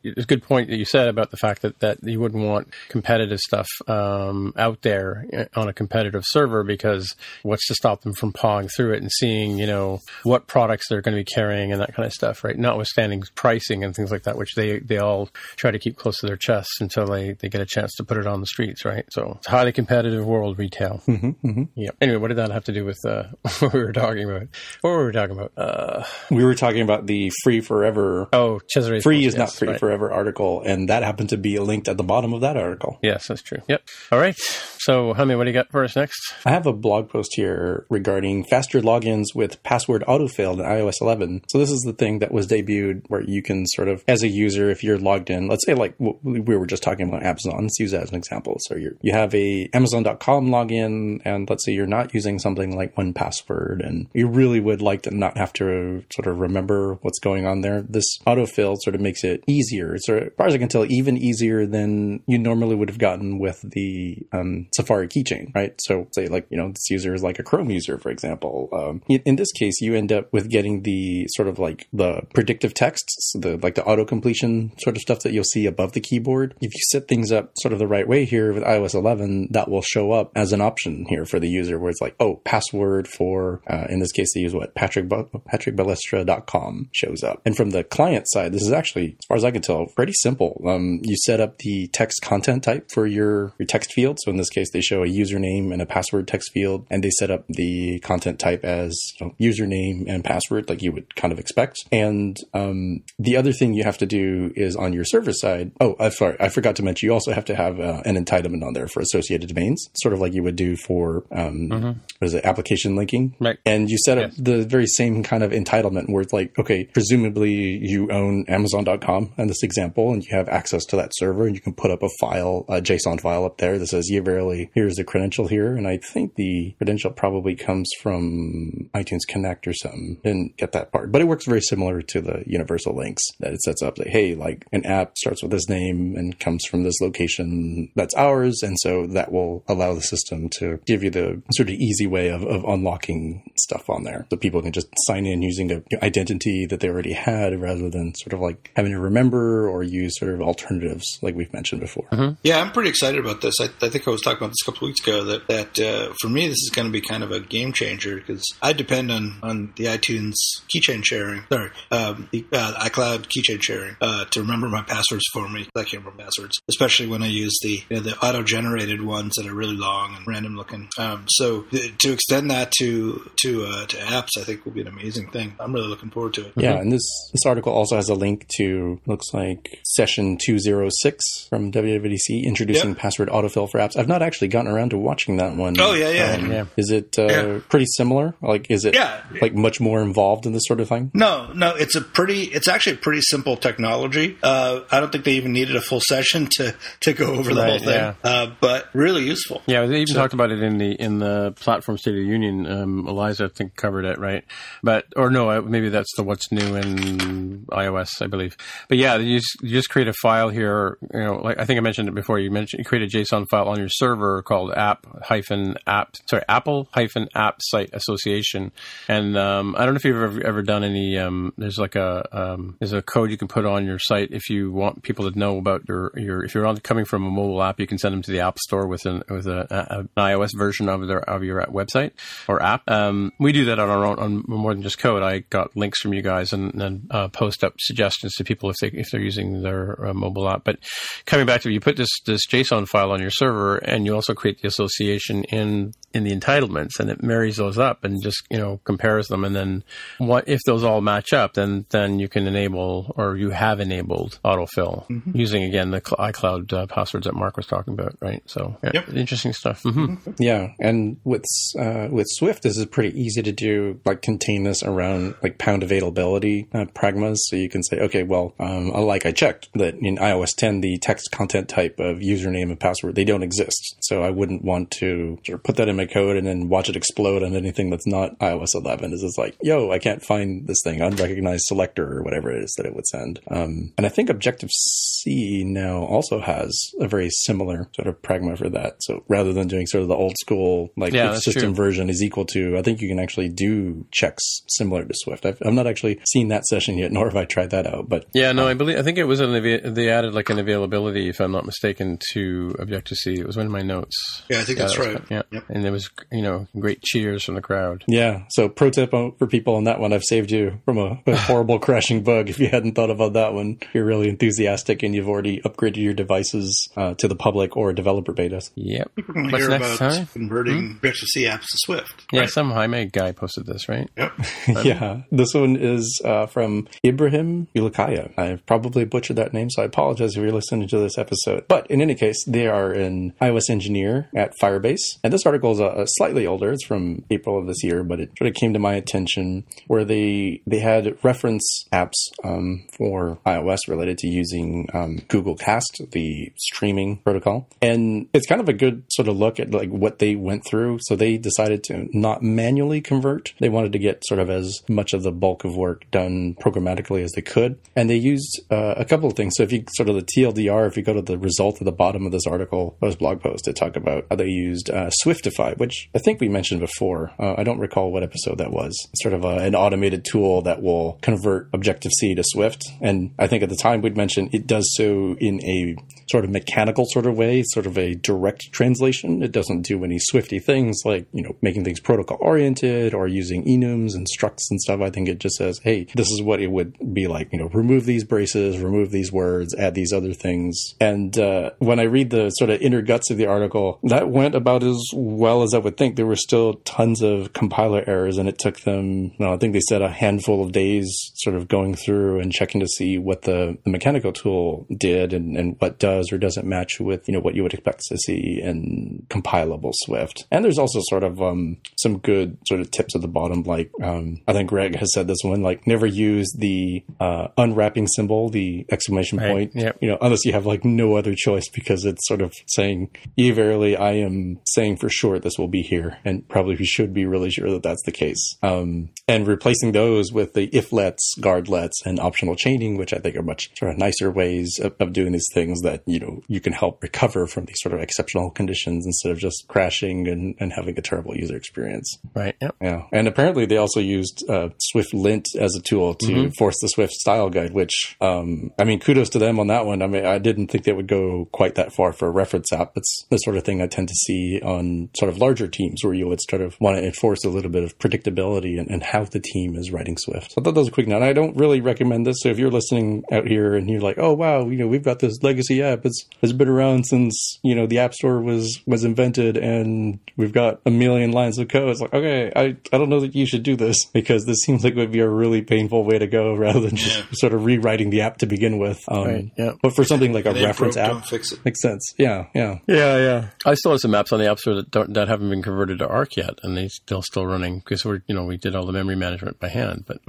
it's a good point that you said about the fact that that you wouldn't want competitive stuff um, out there on a competitive server because what's to stop them from pawing through it and seeing, you know, what products they're going to be carrying and that kind of stuff, right? Notwithstanding pricing and things like that, which they they all try to keep close to their chests until they, they get a chance to put it on the streets, right? So it's a highly competitive world, retail. Mm-hmm, Yeah. Anyway, what did that have to do with uh, what we were talking about? What were we talking about? Uh, We were talking about the free forever. oh, Cesare. Free is not free right. forever article, and that happened to be linked at the bottom of that article. Yes, that's true. Yep. All right. So, Jaime, what do you got for us next? I have a blog post here regarding faster logins with password autofill in iOS 11. So this is the thing that was debuted where you can sort of, as a user, if you're logged in, let's say like we were just talking about Amazon. Let's use that as an example. So you you have a Amazon.com login, and let's say you're not using something like one password, and you really would like to not have to sort of remember what's going on there. This autofill sort of makes it easier. So as far as I can tell, even easier than you normally would have gotten with the um, Safari keychain, right? So say like, you know, this user is like a Chrome user, for example. Um, in, this case, you end up with getting the sort of like the predictive texts, the like the auto completion sort of stuff that you'll see above the keyboard. If you set things up sort of the right way here with iOS 11, that will show up as an option here for the user where it's like, oh, password for, uh, in this case, they use what? Patrick, patrickbalestra.com shows up. And from the client side, this is actually, as far as I can tell, pretty simple. Um, you set up the text content type for your, your text field. So in this case, they show a username and a password text field, and they set up the content type as you know, username and password, like you would kind of expect. And um, the other thing you have to do is on your server side. Oh, I'm sorry, I forgot to mention. You also have to have uh, an entitlement on there for associated domains, sort of like you would do for um, mm-hmm. what is it, application linking. Right. And you set up yes. the very same kind of entitlement where it's like, okay, presumably you own Amazon.com in this example, and you have access to that server, and you can put up a file, a JSON file up there that says you verily here's the credential here. And I think the credential probably comes from iTunes Connect or something. Didn't get that part, but it works very similar to the universal links that it sets up. Like, hey, like an app starts with this name and comes from this location that's ours. And so that will allow the system to give you the sort of easy way of, of unlocking stuff on there. So people can just sign in using an identity that they already had rather than sort of like having to remember or use sort of alternatives like we've mentioned before. Mm-hmm. Yeah, I'm pretty excited about this. I, I think I was talking about this a couple weeks ago that that uh, for me this is going to be kind of a game changer because I depend on on the iTunes keychain sharing, sorry, um, the uh, iCloud keychain sharing uh, to remember my passwords for me. I can't remember passwords, especially when I use the you know, the auto generated ones that are really long and random looking. Um, so th- to extend that to to uh, to apps, I think will be an amazing thing. I'm really looking forward to it. Yeah, and this this article also has a link to looks like session 206 from WWDC introducing yep. password autofill for apps. I've not actually gotten around to watching that one. Oh yeah, yeah. Um, yeah. Is it uh, yeah. pretty similar? Like, is it yeah. like much more involved in this sort of thing? No, no. It's a pretty. It's actually a pretty simple technology. Uh, I don't think they even needed a full session to to go over the whole thing. Yeah. Uh, but really useful. Yeah, they even so, talked about it in the in the platform State of the Union. Um, Eliza, I think, covered it right. But or no, maybe that's the what's new in iOS, I believe. But yeah, you just, you just create a file here. You know, like I think I mentioned it before. You mentioned you create a JSON file on your server called app hyphen app sorry Apple hyphen app site association. And um, I don't know if you've ever, ever done any. Um, there's like a um, there's a code you can put on your site if you want people to know about your your if you're on coming from a mobile app, you can send them to the App Store with an with a, a, an iOS version of their of your website or app. Um, we do that on our own on more than just code. I got links from you guys and then uh, post up suggestions to people if they if they're using their uh, mobile app. But coming back to you put this this JSON file on your server and you also create the association in in the entitlements and it marries those up and just you know compares them and then what if those all match up then then you can enable or you have enabled autofill mm-hmm. using again the iCloud uh, passwords that Mark was talking about right so yeah, yep. interesting stuff mm-hmm. mm-hmm. yeah and with uh, with Swift this is pretty easy to do like contain this around like pound availability uh, pragmas so you can say okay well um, like I checked that in iOS 10 the text content type of username and password they don't exist so I wouldn't want to sort of put that in my code and then watch it explode on anything that's not iOS 11. Is just like, yo, I can't find this thing, unrecognized selector or whatever it is that it would send. Um, and I think Objective C now also has a very similar sort of pragma for that. So rather than doing sort of the old school, like yeah, system true. version is equal to, I think you can actually do checks similar to Swift. I've, I've not actually seen that session yet, nor have I tried that out. But yeah, no, um, I believe I think it was an they added like an availability, if I'm not mistaken, to Objective C. It was one of my notes. Yeah, I think yeah, that's that right. yeah, yep. and there was you know great cheers from the crowd. Yeah. So pro tip for people on that one, I've saved you from a, a horrible crashing bug. If you hadn't thought about that one, you're really enthusiastic and you've already upgraded your devices uh, to the public or developer betas. Yep. People can What's hear next, about Harry? converting Objective C apps to Swift. Yeah, right? some Jaime guy posted this, right? Yep. yeah. This one is uh, from Ibrahim Ulukaya. I've probably butchered that name, so I apologize if you're listening to this episode. But in any case, they are an iOS engineer at Firebase. And this article is uh, slightly older. It's from April of this year, but it sort of came to my attention where they they had reference apps um, for iOS related to using um, Google Cast, the streaming protocol. And it's kind of a good sort of look at like what they went through. So they decided to not manually convert. They wanted to get sort of as much of the bulk of work done programmatically as they could. And they used uh, a couple of things. So if you sort of the TLDR, if you go to the result at the bottom of this article, this blog post, they talk about how they used uh, Swiftify, which I think we mentioned before. Uh, I don't recall what episode that was. It's sort of a, an automated tool that will convert Objective C to Swift. And I think at the time we'd mentioned it does so in a sort of mechanical sort of way, sort of a direct translation. It doesn't do any Swifty things like, you know, making things protocol oriented or using enums and structs and stuff. I think it just says, hey, this is what it would be like, you know, remove these braces, remove these words, add these other things. And uh, when I read the sort of inner guts of the article, that went about as well as I would think. There were still tons of compiler errors, and it took them, no, I think they said a handful of days sort of going through and checking to see what the, the mechanical tool did and, and what does or doesn't match with, you know, what you would expect to see in compilable Swift. And there's also sort of um, some good sort of tips at the bottom, like um, I think Greg has said this one, like never use the uh, unwrapping symbol, the exclamation Right, point, yep. you know, unless you have like no other choice because it's sort of saying, ye verily, I am saying for sure this will be here. And probably we should be really sure that that's the case. Um, and replacing those with the if lets, guard lets, and optional chaining, which I think are much sort of nicer ways of, of doing these things that, you know, you can help recover from these sort of exceptional conditions instead of just crashing and, and having a terrible user experience. Right. Yep. Yeah, and apparently they also used uh, Swift Lint as a tool to force the Swift style guide. Which, um, I mean, kudos to them on that one. I mean, I didn't think they would go quite that far for a reference app. It's the sort of thing I tend to see on sort of larger teams where you would sort of want to enforce a little bit of predictability and, and how the team is writing Swift. So I thought that was a quick note. I don't really recommend this. So if you're listening out here and you're like, oh wow, you know, we've got this legacy app. It's it's been around since you know the App Store was was invented, and we've got a million lines of code. It's like, okay, I I don't know that you should do this because this seems like it would be a really painful way to go rather than just sort of rewriting the app to begin with. Um, Right, yeah. But for something like a reference broke, app, don't fix it. makes sense. Yeah, yeah. Yeah, yeah. I still have some apps on the App Store that don't that haven't been converted to Arc yet, and they still still running because we're you know we did all the memory management by hand. But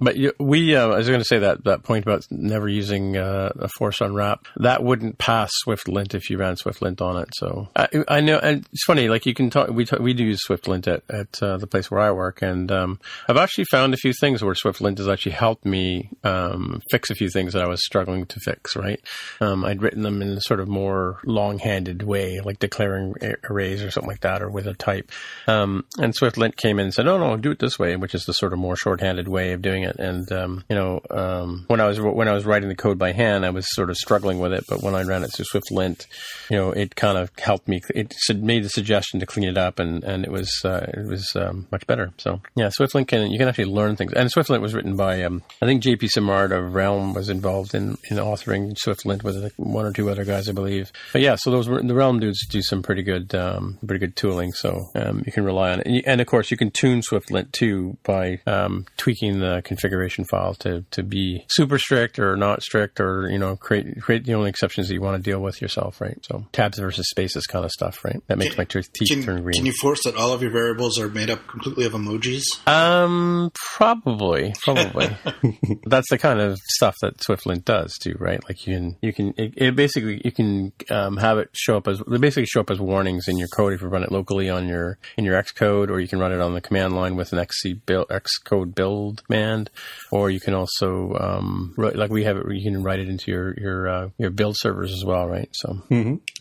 but we uh, I was going to say that that point about never using uh, a force unwrap that wouldn't pass Swift Lint if you ran Swift Lint on it. So I, I know, and it's funny. Like you can talk. We talk, we do use Swift Lint at at uh, the place where I work, and um, I've actually found a few things where Swift Lint has actually helped me um, fix a few things that I was struggling to fix. Right, um, I'd written them in a sort of more long-handed way, like declaring arrays or something like that, or with a type. Um, and Swift Lint came in and said, "No, no, do it this way," which is the sort of more shorthanded way of doing it. And um, you know, um, when I was when I was writing the code by hand, I was sort of struggling with it, but when I ran it through SwiftLint, you know, it kind of helped me. It made the suggestion to clean it up, and and it was uh, it was um, much better. So yeah, SwiftLint can you can actually learn things. And SwiftLint was written by um, I think JP Simard of Realm was involved in in authoring SwiftLint with one or two other guys, I believe. But yeah, so those were the Realm dudes do some pretty good um, pretty good tooling. So um, you can rely on it, and, you, and of course you can tune SwiftLint too by um, tweaking the configuration file to to be super strict or not strict, or you know create create the only exceptions that you want to deal with yourself, right? So tabs versus spaces kind of stuff, right? That makes my teeth Can, turn green. can you force that all of your variables are made up completely of emojis? Um, probably, probably. That's the kind of stuff that SwiftLint does too, right? Like you can, you can, it, it basically you can um, have it show up as they basically show up as warnings in your code if you run it locally on your in your Xcode, or you can run it on the command line with an XC build, Xcode build command, or you can also um, write, like we have it, you can write it into your your uh, your build servers as well, right? So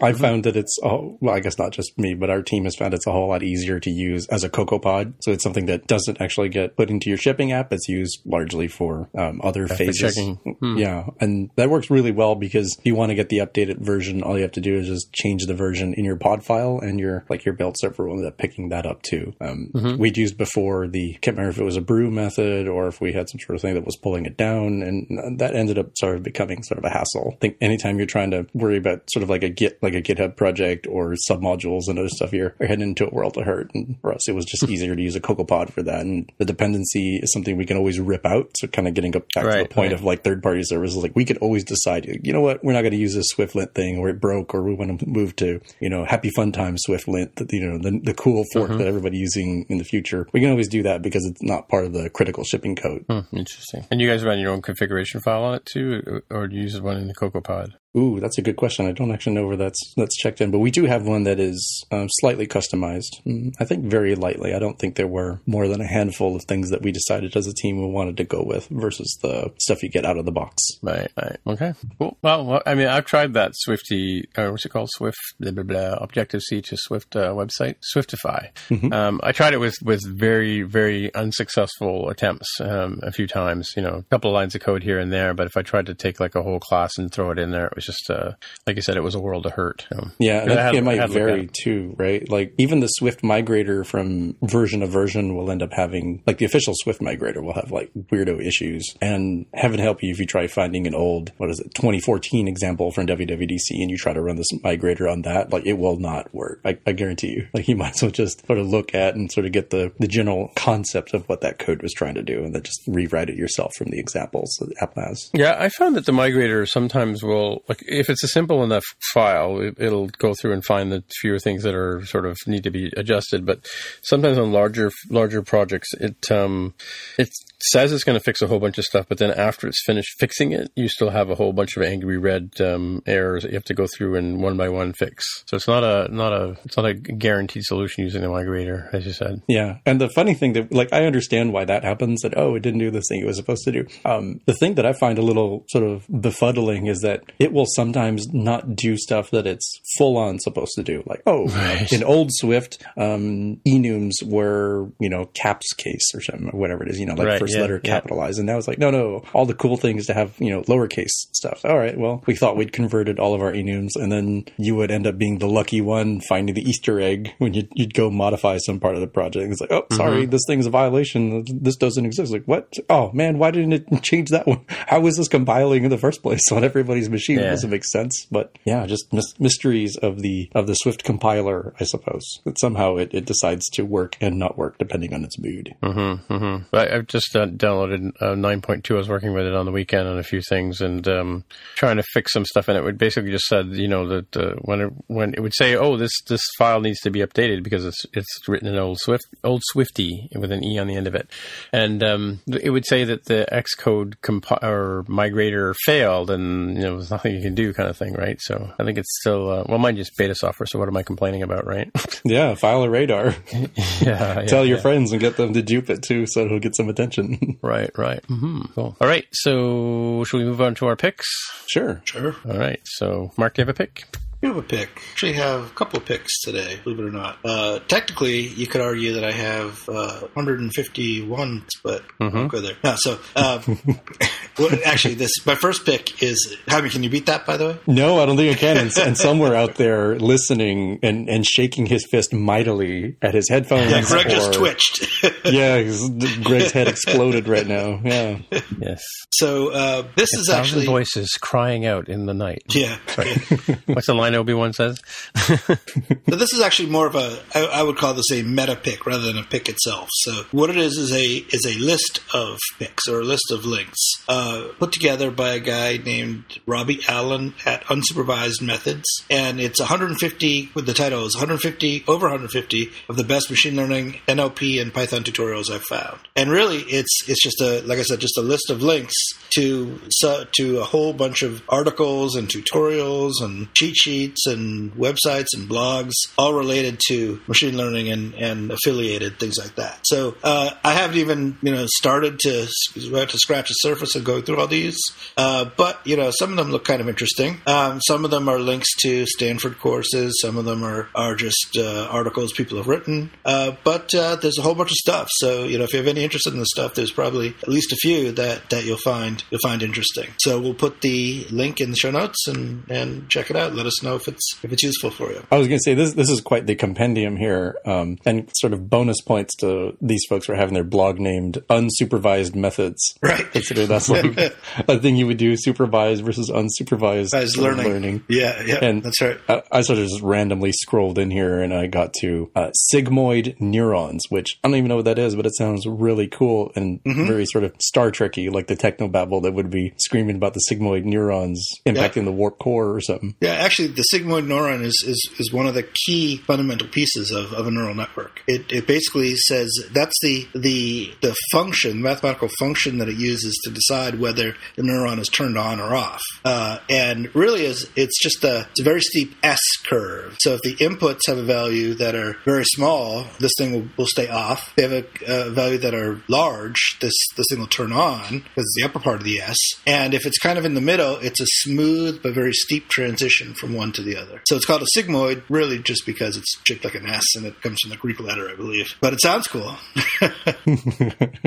I found that it's oh well, I guess not just me, but our team has found it's a whole lot easier to use as a CocoaPod. So it's something that doesn't actually get put into your shipping app. It's used largely for um, other phases. checking. Yeah, and that works really well because if you want to get the updated version, all you have to do is just change the version in your pod file, and your like your Build server will end up picking that up too. Um, We'd used before the, can't remember if it was a brew method or if we had some sort of thing that was pulling it down. And that ended up sort of becoming sort of a hassle. I think anytime you're trying to worry about sort of like a Git, like a GitHub project or submodules and other stuff, you're, you're heading into a world of hurt. And for us, it was just easier to use a CocoaPod for that. And the dependency is something we can always rip out. So kind of getting up back to the point right. of like third party services, like we could always decide, you know what, we're not going to use this SwiftLint thing or it broke or we want to move to, you know, happy fun time SwiftLint, that, you know, the, the cool fork Mm-hmm. that everybody's using in the future. We can always do that because it's not part of the critical shipping code. Hmm, interesting. And you guys run your own configuration file on it too, or do you use one in the CocoaPod? Ooh, that's a good question. I don't actually know where that's that's checked in, but we do have one that is um, slightly customized. Mm, I think very lightly. I don't think there were more than a handful of things that we decided as a team we wanted to go with versus the stuff you get out of the box. Right, right. Okay, cool. Well, I mean, I've tried that Swifty, or what's it called? Swift, blah, blah, blah, Objective C to Swift uh, website, Swiftify. Um, I tried it with, with very, very unsuccessful attempts um, a few times, you know, a couple of lines of code here and there. But if I tried to take like a whole class and throw it in there, it was just, uh, like I said, it was a world of hurt. Um, Yeah, I had- it might had to look at vary too, right? Like even the Swift migrator from version to version will end up having like the official Swift migrator will have like weirdo issues. And heaven help you if you try finding an old what is it 2014 example from WWDC and you try to run this migrator on that, like it will not work. I, I guarantee you. Like you might as well just sort of look at and sort of get the the general concept of what that code was trying to do, and then just rewrite it yourself from the examples that Apple has. Yeah, I found that the migrator sometimes will, like, if it's a simple enough file, it, it'll go through and find the fewer things that are sort of need to be adjusted. But sometimes on larger larger projects, it um, it says it's going to fix a whole bunch of stuff, but then after it's finished fixing it, you still have a whole bunch of angry red um, errors that you have to go through and one by one fix. So it's not a not a it's not a guaranteed solution using the migrator, as you said. Yeah, and the funny thing that, like, I understand why that happens. That oh, it didn't do this thing it was supposed to do. Um, the thing that I find a little sort of befuddling is that it will sometimes not do stuff that it's full on supposed to do. Like, oh, in old Swift, um, enums were you know caps case or something, whatever it is. You know, like Right, first yeah, letter yeah. and now it's like no, no, all the cool things to have you know lowercase stuff. All right, well, we thought we'd converted all of our enums, and then you would end up being the lucky one finding the Easter egg when you'd, you'd go modify some part of the project. It's like, oh, sorry, this thing is a violation. This doesn't exist. Like, what? Oh man, why didn't it change that one? How is this compiling in the first place on everybody's machine? It doesn't make sense. But yeah, just mys- mysteries of the of the Swift compiler, I suppose. That somehow it, it decides to work and not work depending on its mood. Mm-hmm. I, I've just uh, downloaded uh, 9.2. I was working with it on the weekend on a few things and um, trying to fix some stuff. And it would basically just said, you know, that uh, when it, when it would say, oh, this this file needs to be updated because it's it's written in old Swift old Swifty with an e on the end of it, and um, it would say that the Xcode compi- or migrator failed, and you know, there's nothing you can do, kind of thing, right? So I think it's still uh, well, mine just beta software. So what am I complaining about, right? Yeah, file a radar. yeah, Tell your yeah. friends and get them to dupe it too, so it'll get some attention. Right, right. Mm-hmm. Cool. All right. So, should we move on to our picks? sure. Sure. All right. So, Mark, do you have a pick? You have a pick. Actually, have a couple of picks today, believe it or not. Uh, technically, you could argue that I have uh, 151, but I won't go there. No, so uh, well, actually, this my first pick is. Jaime, can you beat that? By the way, No, I don't think I can. And, and somewhere out there listening and, and shaking his fist mightily at his headphones. yeah, Greg just twitched. Yeah, 'cause Greg's head exploded right now. Yeah. Yes. so uh, this is actually voices crying out in the night. yeah. What's the line Obi Wan says? But this is actually more of a I, I would call this a meta pick rather than a pick itself. So what it is is a is a list of picks or a list of links uh, put together by a guy named Robbie Allen at Unsupervised Methods, and it's 150. With the title is 150 over 150 of the best machine learning, NLP, and Python tutorials I've found. And really, it's it's just a like I said, just a list of links to to a whole bunch of articles and tutorials and cheat sheets and websites and blogs, all related to machine learning and, and affiliated things like that. So uh, I haven't even you know started to to scratch the surface and go through all these, uh, but you know some of them look kind of interesting. Um, some of them are links to Stanford courses. Some of them are are just uh, articles people have written. Uh, but uh, there's a whole bunch of stuff. So you know if you have any interest in the stuff, there's probably at least a few that that you'll find you'll find interesting. So we'll put the link in the show notes and and check it out. Let us know know if it's if it's useful for you. I was going to say this. This is quite the compendium here, um, and sort of bonus points to these folks for having their blog named "Unsupervised Methods." Right. Consider that's like a thing you would do: supervised versus unsupervised learning. learning. Yeah, yeah, And that's right. I, I sort of just randomly scrolled in here and I got to uh, sigmoid neurons, which I don't even know what that is, but it sounds really cool and Mm-hmm. very sort of Star Trekky, like the techno technobabble that would be screaming about the sigmoid neurons impacting the warp core or something. Yeah, actually, the sigmoid neuron is, is, is one of the key fundamental pieces of, of a neural network. It, it basically says that's the, the the function, the mathematical function that it uses to decide whether the neuron is turned on or off. Uh, and really, is it's just a it's a very steep S curve. So if the inputs have a value that are very small, this thing will, will stay off. If they have a, a value that are large, this this thing will turn on because it's the upper part of the S. And if it's kind of in the middle, it's a smooth but very steep transition from one to the other. So it's called a sigmoid, really just because it's shaped like an S and it comes from the Greek letter, I believe. But it sounds cool.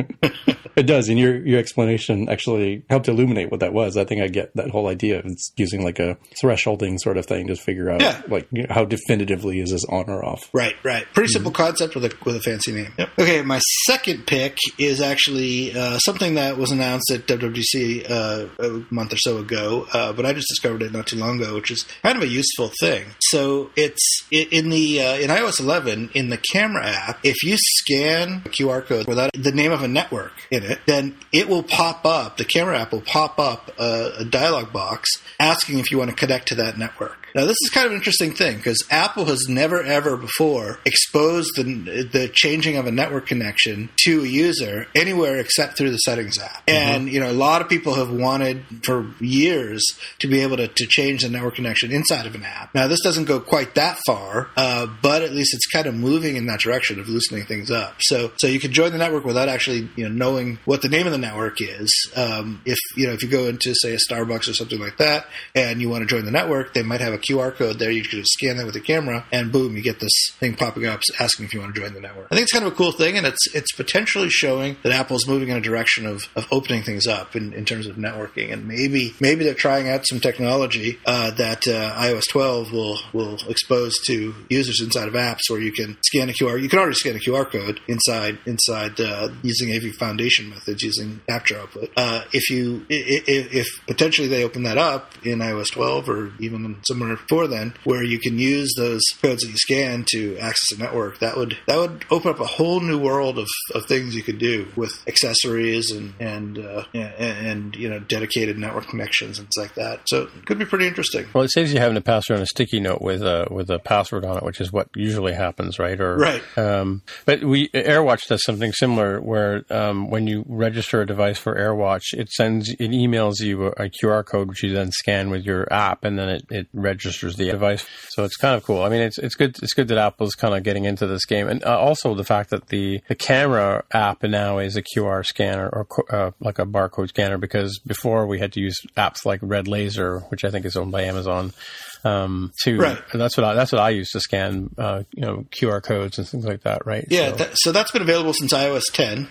It does, and your your explanation actually helped illuminate what that was. I think I get that whole idea. of It's using like a thresholding sort of thing to figure out Yeah. like you know, how definitively is this on or off. Right, right. Pretty simple concept with a with a fancy name. Okay, my second pick is actually uh, something that was announced at WWDC uh, a month or so ago, uh, but I just discovered it not too long ago, which is kind of a useful thing. So it's in the uh, in iOS 11 in the camera app. If you scan a QR code without the name of a network in it, then it will pop up. The camera app will pop up a, a dialog box asking if you want to connect to that network. Now, this is kind of an interesting thing because Apple has never ever before exposed the, the changing of a network connection to a user anywhere except through the settings app. And, you know, a lot of people have wanted for years to be able to, to change the network connection inside of an app. Now, this doesn't go quite that far, uh, but at least it's kind of moving in that direction of loosening things up. So, so you can join the network without actually, you know, knowing what the name of the network is. Um, if, you know, if you go into, say, a Starbucks or something like that and you want to join the network, they might have a QR code there. You can just scan that with the camera, and boom, you get this thing popping up asking if you want to join the network. I think it's kind of a cool thing, and it's it's potentially showing that Apple's moving in a direction of, of opening things up in, in terms of networking, and maybe maybe they're trying out some technology uh, that uh, iOS 12 will will expose to users inside of apps where you can scan a QR. You can already scan a QR code inside inside uh, using AV Foundation methods using capture output. Uh, if you i- i- if potentially they open that up in iOS 12 or even somewhere before then, where you can use those codes that you scan to access a network, that would that would open up a whole new world of, of things you could do with accessories and and, uh, and you know dedicated network connections and things like that. So it could be pretty interesting. Well, it saves you having to pass around a sticky note with a with a password on it, which is what usually happens, right? Or Right. Um, but we AirWatch does something similar, where um, when you register a device for AirWatch, it sends it emails you a, a QR code, which you then scan with your app, and then it, it registers the device. So it's kind of cool. I mean, it's it's good. It's good that Apple's kind of getting into this game, and uh, also the fact that the the camera app now is a QR scanner or uh, like a barcode scanner, because before we had to use apps like Red Laser, which I think is owned by Amazon um, to Right. that's what I, that's what I use to scan uh, you know QR codes and things like that, right? Yeah, So- that, so that's been available since iOS 10.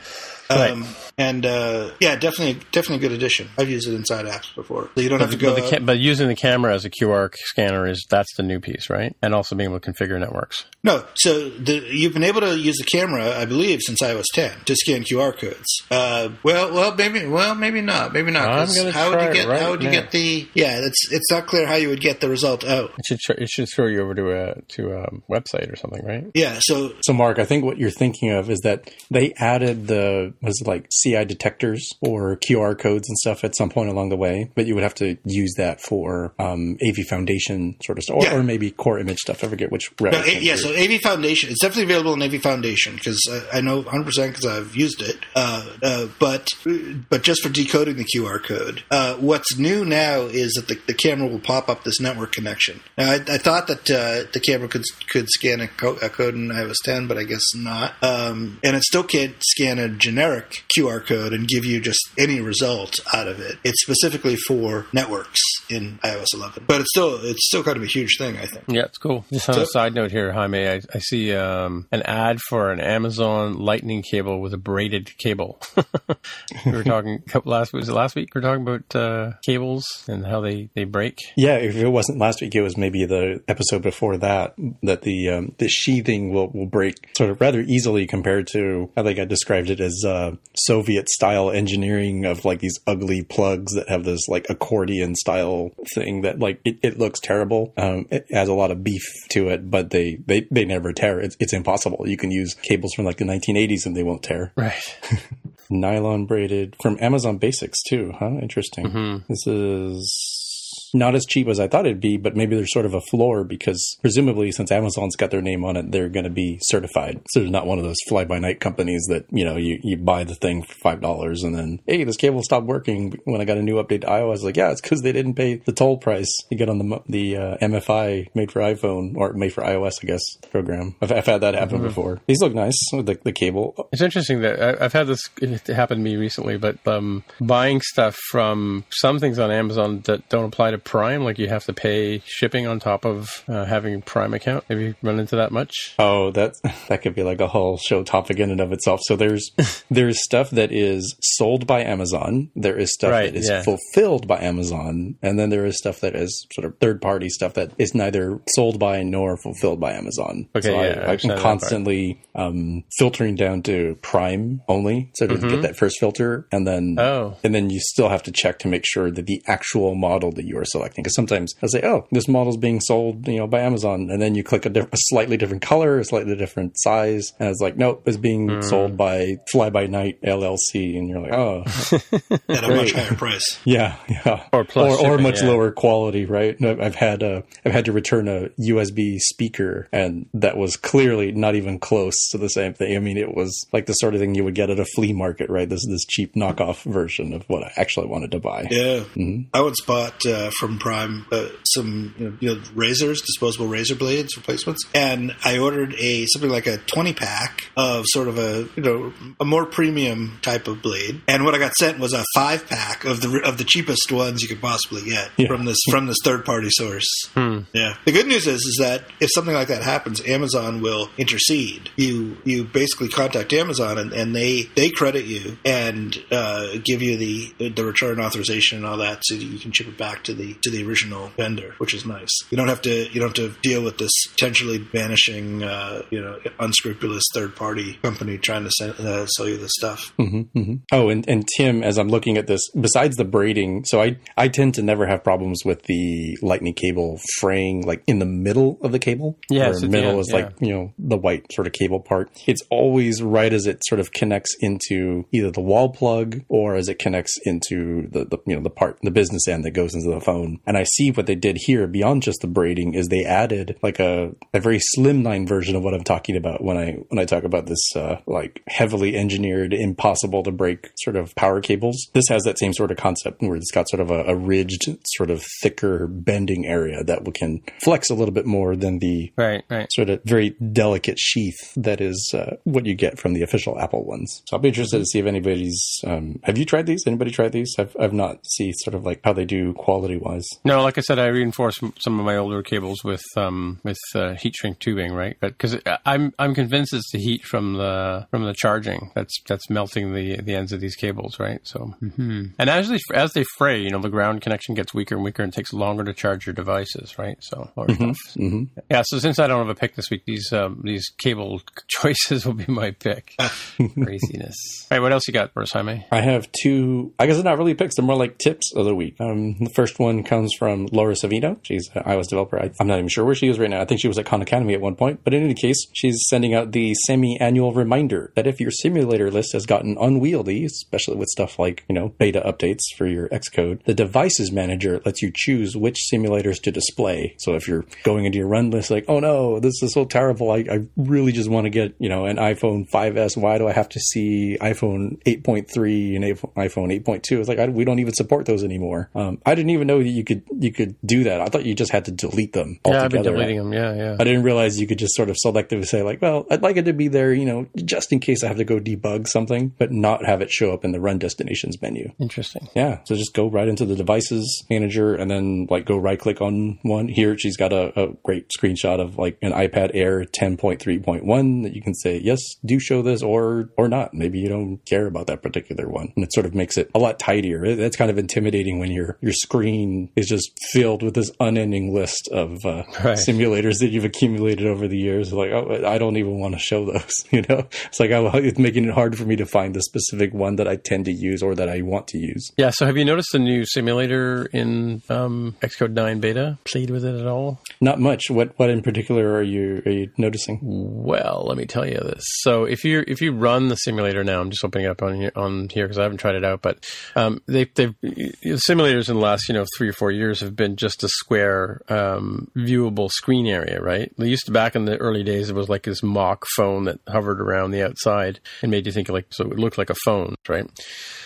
Right. Um, and uh, yeah, definitely, definitely a good addition. I've used it inside apps before, so you don't have to but, go. the ca- but using the camera as a QR scanner is that's the new piece, right? And also being able to configure networks. No, so the, you've been able to use the camera, I believe, since iOS 10 to scan QR codes. Uh, well, well, maybe, well, maybe not, maybe not. I'm 'cause gonna how would you get? right how would you now. get the? Yeah, it's it's not clear how you would get the result out. It should tr- it should throw you over to a to a website or something, right? Yeah, so So, Mark, I think what you're thinking of is that they added the was it like CI detectors or QR codes and stuff at some point along the way, but you would have to use that for um, AV Foundation sort of stuff, or, Yeah. or maybe core image stuff. I forget which A- yeah, so AV Foundation, it's definitely available in AV Foundation because I, I know 100 percent because I've used it. Uh, uh, but but just for decoding the QR code, uh, what's new now is that the, the camera will pop up this network connection. Now, I, I thought that uh, the camera could could scan a, co- a code in iOS 10, but I guess not. Um, and it still can't scan a generic generic QR code and give you just any result out of it. It's specifically for networks in iOS 11, but it's still it's still kind of a huge thing. I think. Yeah, it's cool. Just on So- a side note here, Jaime, I, I see um, an ad for an Amazon Lightning cable with a braided cable. we were talking last was it last week? We were talking about uh, cables and how they, they break. Yeah, if it wasn't last week, it was maybe the episode before that that the um, the sheathing will, will break sort of rather easily compared to I think I described it as uh, Soviet style engineering of like these ugly plugs that have this like accordion style thing that like it, it looks terrible. Um, it has a lot of beef to it, but they they, they never tear. It's, it's impossible. You can use cables from like the 1980s and they won't tear. Right. Nylon braided from Amazon Basics too, huh? Interesting. This is not as cheap as I thought it'd be, but maybe there's sort of a floor because presumably since Amazon's got their name on it, they're going to be certified. So there's not one of those fly by night companies that, you know, you, you buy the thing for $5 and then, hey, this cable stopped working when I got a new update to iOS. Like, yeah, it's because they didn't pay the toll price you get on the, the uh, MFI made for iPhone or made for iOS, I guess, program. I've, I've had that happen before. These look nice with the, the cable. It's interesting that I, I've had this happen to me recently, but um, buying stuff from some things on Amazon that don't apply to Prime, like you have to pay shipping on top of uh, having a Prime account. Have you run into that much? Oh, that that could be like a whole show topic in and of itself. So there's there's stuff that is sold by Amazon. There is stuff Right, that is yeah. fulfilled by Amazon, and then there is stuff that is sort of third party stuff that is neither sold by nor fulfilled by Amazon. Okay, so yeah, I I, I understand am constantly um, filtering down to Prime only, so to get that first filter, and then Mm-hmm. Oh. and then you still have to check to make sure that the actual model that you are selecting. Because sometimes I'll say, "Oh, this model's being sold, you know, by Amazon," and then you click a, diff- a slightly different color, a slightly different size, and it's like, "Nope, it's being Hmm. sold by Fly By Night LLC," and you're like, "Oh, at a much higher price. yeah, yeah," Or plus or, or much yeah. lower quality, right? No, I've had uh, I've had to return a USB speaker, and that was clearly not even close to the same thing. I mean, it was like the sort of thing you would get at a flea market, right? This this cheap knockoff version of what I actually wanted to buy. Yeah, I once bought uh, from Prime uh, some you know, you know, razors, disposable razor blades replacements, and I ordered a something like a twenty pack of sort of a you know a more premium type of blade, and what I got sent was a five pack of the of the cheapest ones you could possibly get Yeah. from this from this third party source. Yeah, the good news is is that if something like that happens, Amazon will intercede. You you basically contact Amazon and, and they they credit you and uh, give you the the return authorization and all that, so that you can ship it back to the to the original vendor, which is nice. You don't have to you don't have to deal with this potentially vanishing uh, you know unscrupulous third party company trying to sell, uh, sell you this stuff. Oh, and, and Tim, as I'm looking at this, besides the braiding, so I, I tend to never have problems with the lightning cable fraying like in the middle of the cable. Yeah, Where at the middle end, is yeah. like, you know, the white sort of cable part. It's always right as it sort of connects into either the wall plug or as it connects into the, the you know, the part, the business end that goes into the phone. And I see what they did here beyond just the braiding is they added like a, a very slimline version of what I'm talking about when I, when I talk about this, uh, like heavily engineered, impossible to break sort of power cables. This has that same sort of concept where it's got sort of a, a ridged, sort of thicker bending area that can flex a little bit more than the Right, right. sort of very delicate sheath that is uh, what you get from the official Apple ones. So I'll be interested to see if anybody's. Um, have you tried these? Anybody tried these? I've I've not see sort of like how they do quality wise. No, like I said, I reinforce m- some of my older cables with um, with uh, heat shrink tubing, right? Because I'm I'm convinced it's the heat from the from the charging that's that's melting the the ends of these cables, right? So, hmm and as they as they fray, you know, the ground connection gets weaker and weaker, and takes longer to charge your devices, right? So, or stuff. Yeah. So since I don't have a pick this week, these um, these cable choices will be my pick. Craziness. All right, what else you got for us, Jaime? I have two. I guess they're not really picks; they're more like tips of the week. Um, the first one comes from Laura Savino. She's an iOS developer. I, I'm not even sure where she is right now. I think she was at Khan Academy at one point. But in any case, she's sending out the semi-annual reminder that if your simulator list has gotten unwieldy, especially with stuff like you know beta updates for your Xcode, the devices manager lets you choose which simulators to display. So if you're going into your run list, like, oh no, this is so terrible. I, I really just want to get you know an iPhone 5s. Why do I have to see iPhone 8.3 and iPhone 8.2? It's like I, we don't even support those anymore. Um, I didn't even know that you could you could do that. I thought you just had to delete them Yeah, I've been deleting them. Yeah, yeah. I didn't realize you could just sort of selectively say like, well, I'd like it to be there, you know, just in case I have to go debug something, but not have it show up in the run destinations menu. Interesting. Yeah. So just go right into the devices manager and then like go right click on one. Here she's got a, a great screenshot of like an iPad Air 10.3.1 that you can say, yes, do show this or or not. Maybe you don't care about that particular one. And it sort of makes it a lot tidier. It- kind of intimidating when your your screen is just filled with this unending list of uh, Right. simulators that you've accumulated over the years. Like, oh, I don't even want to show those. You know, it's like oh, it's making it hard for me to find the specific one that I tend to use or that I want to use. Yeah. So, have you noticed the new simulator in um, Xcode 9 beta? Played with it at all? Not much. What what in particular are you are you noticing? Well, let me tell you this. So if you if you run the simulator now, I'm just opening it up on here, on here because I haven't tried it out, but um, they they've the simulators in the last you know three or four years have been just a square um, viewable screen area, right? They used to back in the early days it was like this mock phone that hovered around the outside and made you think like so it looked like a phone, right?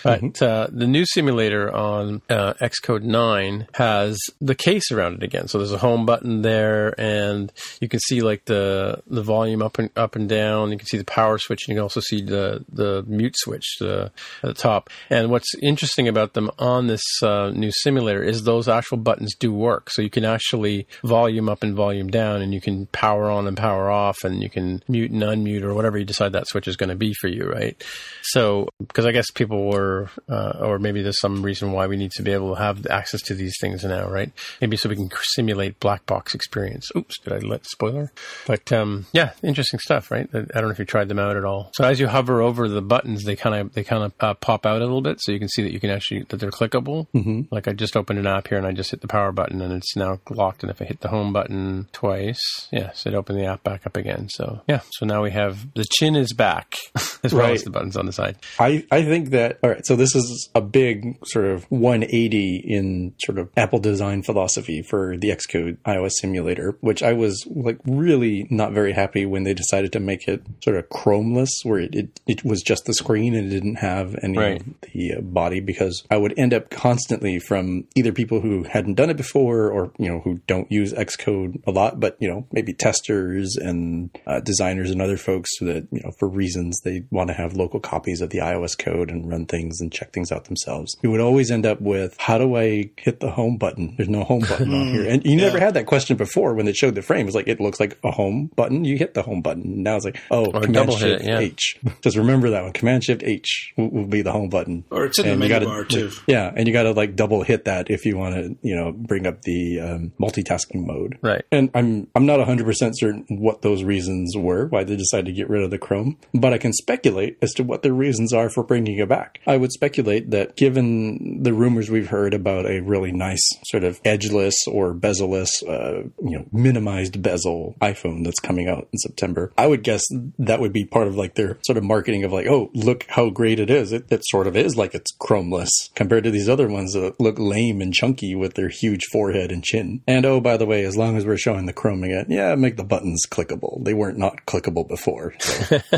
But uh, the new simulator on uh, Xcode 9 has the case around it again. So there's a home button there, and you can see like the the volume up and up and down. You can see the power switch, and you can also see the the mute switch uh, at the top. And what's interesting about them on this uh, new simulator is those actual buttons do work. So you can actually volume up and volume down, and you can power on and power off, and you can mute and unmute or whatever you decide that switch is going to be for you, right? So, because I guess people were, uh, or maybe there's some reason why we need to be able to have access to these things now, right? Maybe so we can simulate black box experience. Oops, did I let spoiler? But um, yeah, interesting stuff, right? I don't know if you tried them out at all. So as you hover over the buttons, they kind of they kind of uh, pop out a little bit, so you can see that you can actually that they're clickable. Mm-hmm. Like I just opened an app here and I just hit the power button and it's now locked. And if I hit the home button twice, yes, it opened the app back up again. So yeah, so now we have the chin is back as well as the buttons on the side. I, I think that all right. So this is a big sort of 180 in sort of Apple design philosophy for the Xcode iOS simulator, which I was like really not very happy when they decided to make it sort of Chromeless, where it it, it was just the screen and it didn't have any Right. of the uh, body, because I would end up constantly from either people who hadn't done it before or you know who don't use Xcode a lot, but you know maybe testers and uh, designers and other folks that you know for reasons they want to have local copies of the iOS code and run things and check things out themselves. You would always end up with how do I hit the home button? There's no home button on here, and you never had that question before when they showed the frame. It's like it looks like a home button. You hit the home button. Now it's like oh, Or Command double hit Shift it, yeah. H. Just remember that one. Command Shift H will, will be the home button. Or it's in the And you menu gotta- bar too. Yeah, and you got to like double hit that if you want to, you know, bring up the um, multitasking mode. Right. And I'm I'm not 100% certain what those reasons were, why they decided to get rid of the Chrome, but I can speculate as to what their reasons are for bringing it back. I would speculate that given the rumors we've heard about a really nice sort of edgeless or bezel-less, uh, you know, minimized bezel iPhone that's coming out in September, I would guess that would be part of like their sort of marketing of like, oh, look how great it is. It, it sort of is like it's chromeless compared to these other ones that look lame and chunky with their huge forehead and chin. And oh, by the way, as long as we're showing the chroming it, yeah, make the buttons clickable. They weren't not clickable before. So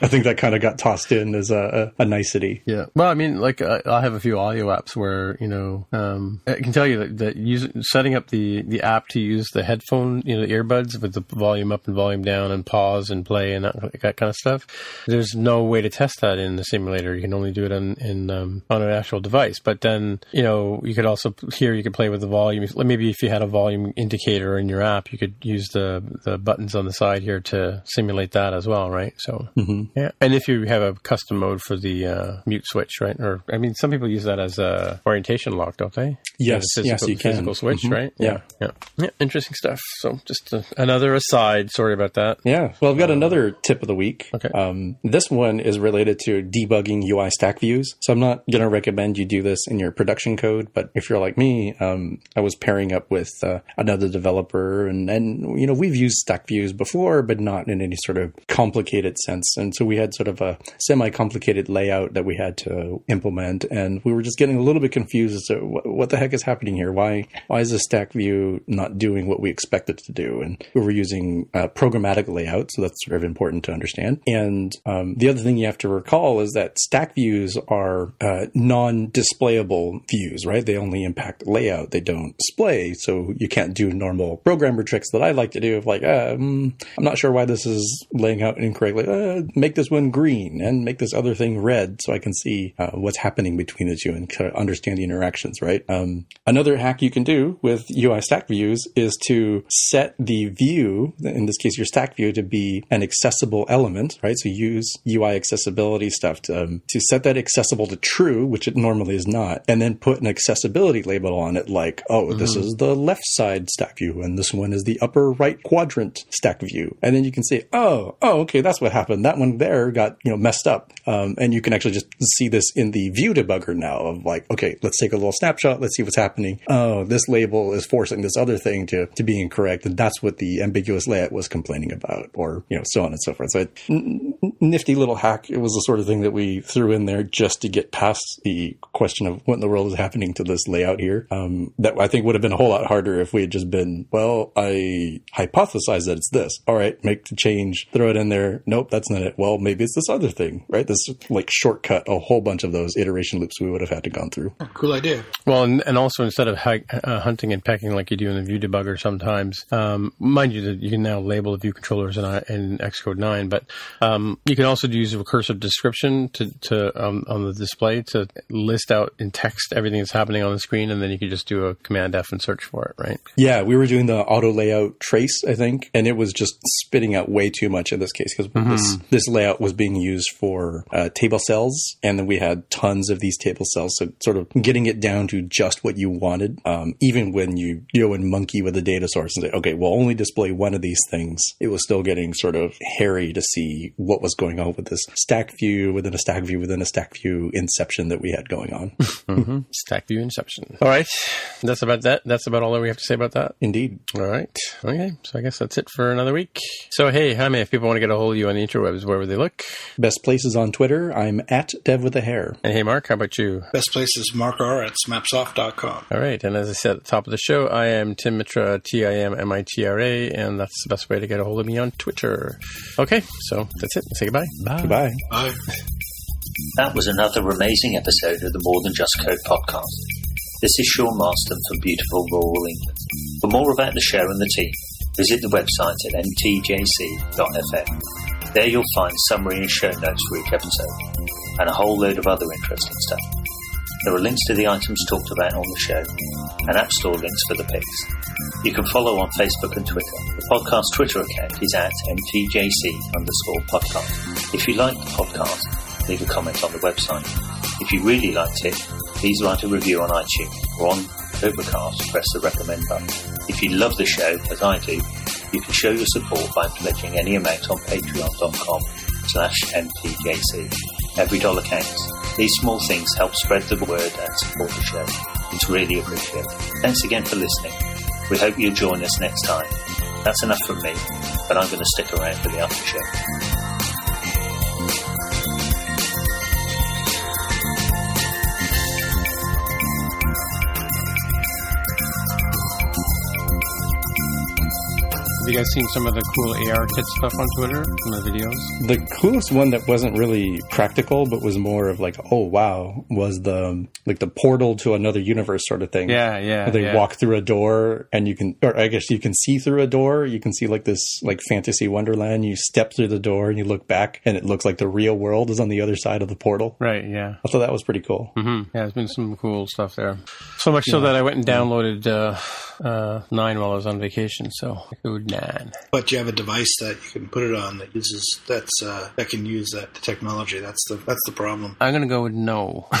I think that kind of got tossed in as a, a, a nicety. Yeah. Well, I mean, like I I have a few audio apps where you know um, I can tell you that, that use, setting up the the app to use the headphone, you know, the earbuds with the volume up and volume down and pause and play and that, that kind of stuff. There's no way to test that in the simulator. You can only do it on in um, on an actual device. But then you know you could also here you could play with the volume. Maybe if you had a volume indicator in your app, you could use the the buttons on the side here to simulate that as well, right? So yeah, and if you have a custom mode for the uh, mute switch, right? Or I mean, some people use that as a orientation lock, don't they? Yes, a yes, physical, you can. Physical switch, Mhm. right? Yeah. yeah, yeah. Interesting stuff. So just uh another aside. Sorry about that. Yeah. Well, I've got another tip of the week. Okay. Um, this one is related to debugging UI stack views. So I'm not going to recommend you do this in your production code, but if you're like me, um, I was pairing up with uh, another developer, and and you know we've used stack views before, but not in any sort of complicated sense. And so we had sort of a semi-complicated layout that we had to implement, and we were just getting a little bit confused as to what, what the heck is happening here. Why why is the stack view not doing what we expect it to do? And we were using uh, programmatic layout, so that's sort of important to understand. And um, the other thing you have to recall is that stack views are uh, non-displayable views, right? They only impact layout. They don't display, so you can't do normal programmer tricks that I like to do of like, uh, mm, I'm not sure why this is laying out incorrectly. Uh, make this one green and make this other thing red so I can see uh, what's happening between the two and kind of understand the interactions, right? Um, another hack you can do with UI stack views is to set the view, in this case, your stack view, to be an accessible element, right? So use UI accessibility stuff to, um, to set that accessible to true, which it normally is not, and then put an accessibility label on it like, oh, this Mm-hmm. is the left side stack view and this one is the upper right quadrant stack view. And then you can say, oh, oh, okay, that's what happened. That one there got, you know, messed up. Um, and you can actually just see this in the view debugger now of like, okay, let's take a little snapshot. Let's see what's happening. Oh, this label is forcing this other thing to, to be incorrect. And that's what the ambiguous layout was complaining about or, you know, so on and so forth. So it, n- nifty little hack. It was the sort of thing that we threw in there just to get past the question of what in the world is happening to this layout here. Um, that I think would have been a whole lot harder if we had just been, well, I hypothesize that it's this. All right, make the change, throw it in there. Nope, that's not it. Well, maybe it's this other thing, right? This like shortcut a whole bunch of those iteration loops we would have had to gone through. Cool idea. Well, and, and also instead of hi- uh, hunting and pecking like you do in the view debugger sometimes, um, mind you that you can now label the view controllers in, uh, in Xcode 9, but um, you can also use a recursive description to, to um, on the display to list out in text everything that's happening on the screen, and then you can just do a Command F and search for it, right? Yeah, we were doing the auto layout trace, I think, and it was just spitting out way too much in this case because this, this layout was being used for uh, table cells, and then we had tons of these table cells. So sort of getting it down to just what you wanted, um, even when you go and monkey with the data source and say, okay, we'll only display one of these things, it was still getting sort of hairy to see what was going on with this stack view within a stack view within a stack view inception that we had going on. Mm-hmm. Stack view inception. All right, that's about that. That's about all that we have to say about that. Indeed. All right. Okay. So I guess that's it for another week. So hey, Jaime, if people want to get a hold of you on the interwebs, where would they look? Best places on Twitter, I'm at dev with a hair. And hey, Mark, how about you? Best places, Mark R at smapsoft.com. All right. And as I said at the top of the show, I am Tim Mitra, T I M M I T R A, and that's the best way to get a hold of me on Twitter. Okay. So that's it. Say goodbye. Bye. Goodbye. Bye. That was another amazing episode of the More Than Just Code podcast. This is Sean Marston from beautiful rural England. For more about the show and the team, visit the website at mtjc.fm. There you'll find summary and show notes for each episode, and a whole load of other interesting stuff. There are links to the items talked about on the show, and App Store links for the picks. You can follow on Facebook and Twitter. The podcast Twitter account is at mtjc underscore podcast. If you like the podcast, leave a comment on the website. If you really liked it, please write a review on iTunes or on Overcast, press the recommend button. If you love the show, as I do, you can show your support by pledging any amount on patreon.com slash mtjc. Every dollar counts. These small things help spread the word and support the show. It's really appreciated. Thanks again for listening. We hope you'll join us next time. That's enough from me, but I'm going to stick around for the after show. Have you guys seen some of the cool ARKit stuff on Twitter? Some of the videos? The coolest one that wasn't really practical, but was more of like, oh wow, was the like the portal to another universe sort of thing. Yeah, yeah. Where they yeah. walk through a door and you can, or I guess you can see through a door. You can see like this like fantasy wonderland. You step through the door and you look back and it looks like the real world is on the other side of the portal. Right, yeah. I thought that was pretty cool. hmm Yeah, there's been some cool stuff there. So much so that I went and downloaded uh, uh, Nine while I was on vacation. So, Code 9. But you have a device that you can put it on that uses that's uh, that can use that technology. That's the that's the problem. I'm going to go with no.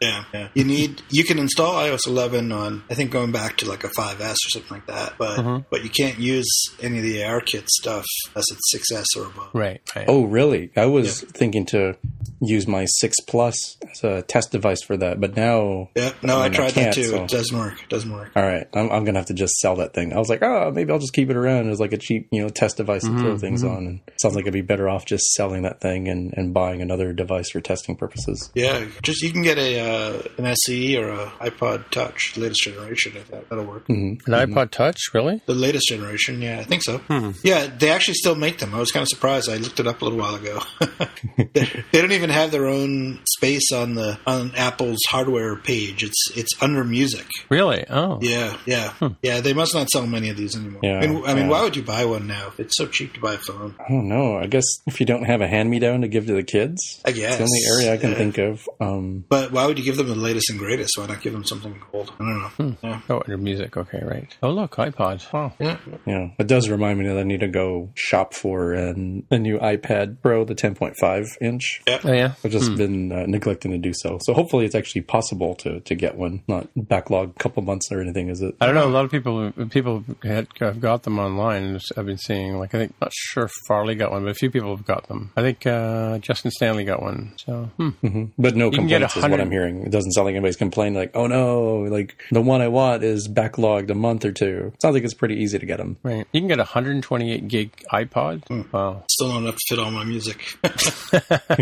Yeah, yeah. You need you can install iOS 11 on I think going back to like a 5S or something like that. But but you can't use any of the ARKit stuff unless it's 6S or above. right, right. Oh, really? I was thinking to use my six plus as a test device for that, but now. Yeah, no, I, mean, tried can't, that too. so- It doesn't work. It doesn't work. All right, I'm, I'm gonna have to just sell that thing. I was like, oh, maybe I'll just keep it around as like a cheap, you know, test device to throw mm-hmm, things mm-hmm. on. And it sounds like I'd be better off just selling that thing and, and buying another device for testing purposes. Yeah, just you can get a uh, an SE or a iPod Touch, the latest generation. If that that'll work. Mm-hmm. An iPod Touch, really? The latest generation, yeah, I think so. Hmm. Yeah, they actually still make them. I was kind of surprised. I looked it up a little while ago. they, they don't even even have their own space on the on Apple's hardware page. It's it's under music. Really? Oh. Yeah, yeah, hmm. yeah. They must not sell many of these anymore. Yeah, I mean, I mean yeah. why would you buy one now? It's so cheap to buy a phone. I don't know. I guess if you don't have a hand me down to give to the kids, I guess. it's the only area I can Yeah. think of. Um, But why would you give them the latest and greatest? Why not give them something old? I don't know. Yeah. Oh, your music. Okay, right. Oh, look, iPod. Oh. Yeah. yeah, it does remind me that I need to go shop for an, a new iPad Pro, the 10.5 inch. Oh, yeah. I've just been uh, neglecting to do so. So hopefully it's actually possible to, to get one, not backlog a couple months or anything, is it? I don't know. A lot of people people had have got them online. I've been seeing like I think not sure if Farley got one, but a few people have got them. I think uh, Justin Stanley got one. So hmm. But no can get complaints is what I'm hearing. It doesn't sound like anybody's complaining like, oh no, like the one I want is backlogged a month or two. Sounds like it's pretty easy to get them. right, you can get a 128 gig iPod. Wow. Still not enough to fit all my music.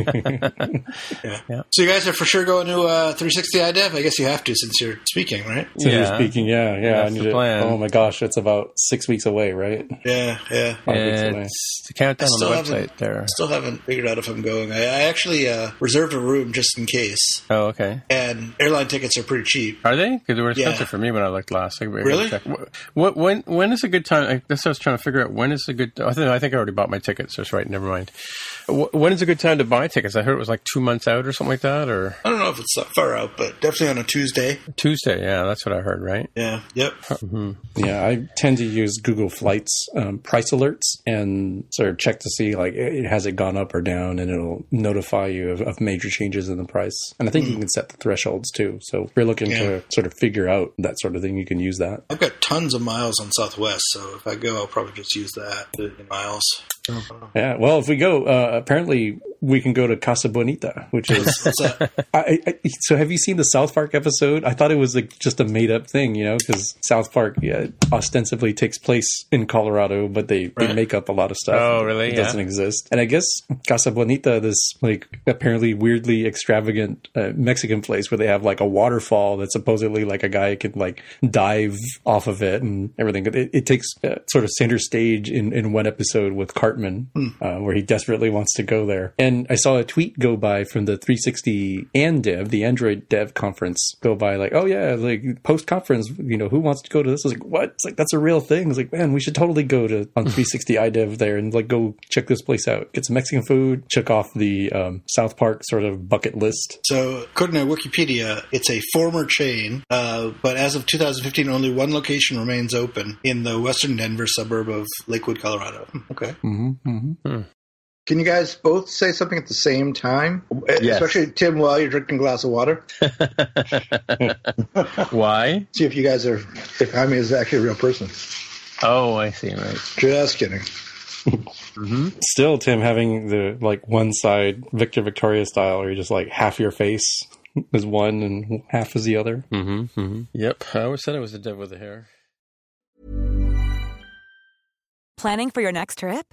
yeah. Yeah. So you guys are for sure going to uh, 360 iDev. I guess you have to since you're speaking, right? So you're speaking, yeah, yeah. I need the to. Oh my gosh, it's about six weeks away, right? Yeah, yeah. Five weeks away. It's the countdown I on the still website haven't- there. Still haven't figured out if I'm going. I, I actually uh, reserved a room just in case, Oh, okay. and airline tickets are pretty cheap. Are they? Because they were expensive Yeah. for me when I looked last. I better Really? check. What, what when when is a good time? I, that's what I was trying to figure out. When is a good? I think I think I already bought my tickets. That's right. Never mind. Wh- When is a good time to buy tickets? I heard it was like two months out or something like that, or I don't know if it's that far out, but definitely on a Tuesday. Tuesday. Yeah, that's what I heard. Right. Yeah. Yep. Yeah, I tend to use Google Flights um, price alerts and sort of check to see like it, has it gone up or down, and it'll notify you of, of major changes in the price. And I think you can set the thresholds too. So if you're looking Yeah. to sort of figure out that sort of thing, you can use that. I've got tons of miles on Southwest, so if I go, I'll probably just use that the miles. Yeah. Well, if we go, uh, apparently we can go to Casa Bonita, which is. I, I, so have you seen the South Park episode? I thought it was like just a made up thing, you know, because South Park yeah, ostensibly takes place in Colorado, but they, they make up a lot of stuff. Oh, really? It Yeah. doesn't exist. And I guess Casa Bonita, this like apparently weirdly extravagant uh, Mexican place where they have like a waterfall that supposedly like a guy can like dive off of it and everything. It, it takes uh, sort of center stage in, in one episode with Cartman, uh, where he desperately wants to go there. And I saw a tweet go by from the 360 AnDev, the Android Dev conference, go by like, oh yeah, like post conference, you know, who wants to go to this? I was like, what? It's like that's a real thing. It's like, man, we should totally go to on 360 iDev there and like go check this place out. Get some Mexican food, check off the um, South Park sort of bucket list. So, according to Wikipedia, it's a former chain, uh, but as of 2015, only one location remains open in the western Denver suburb of Lakewood, Colorado. Hmm, Okay. Can you guys both say something at the same time? Yes. Especially Tim, while you're drinking a glass of water. Why? See if you guys are, if Jaime is actually a real person. Oh, I see. Right. Just kidding. Still, Tim having the like one side Victor Victoria style, where you just like half your face is one and half is the other. Mm-hmm, mm-hmm. Yep. I always said I was a dev with the hair. Planning for your next trip?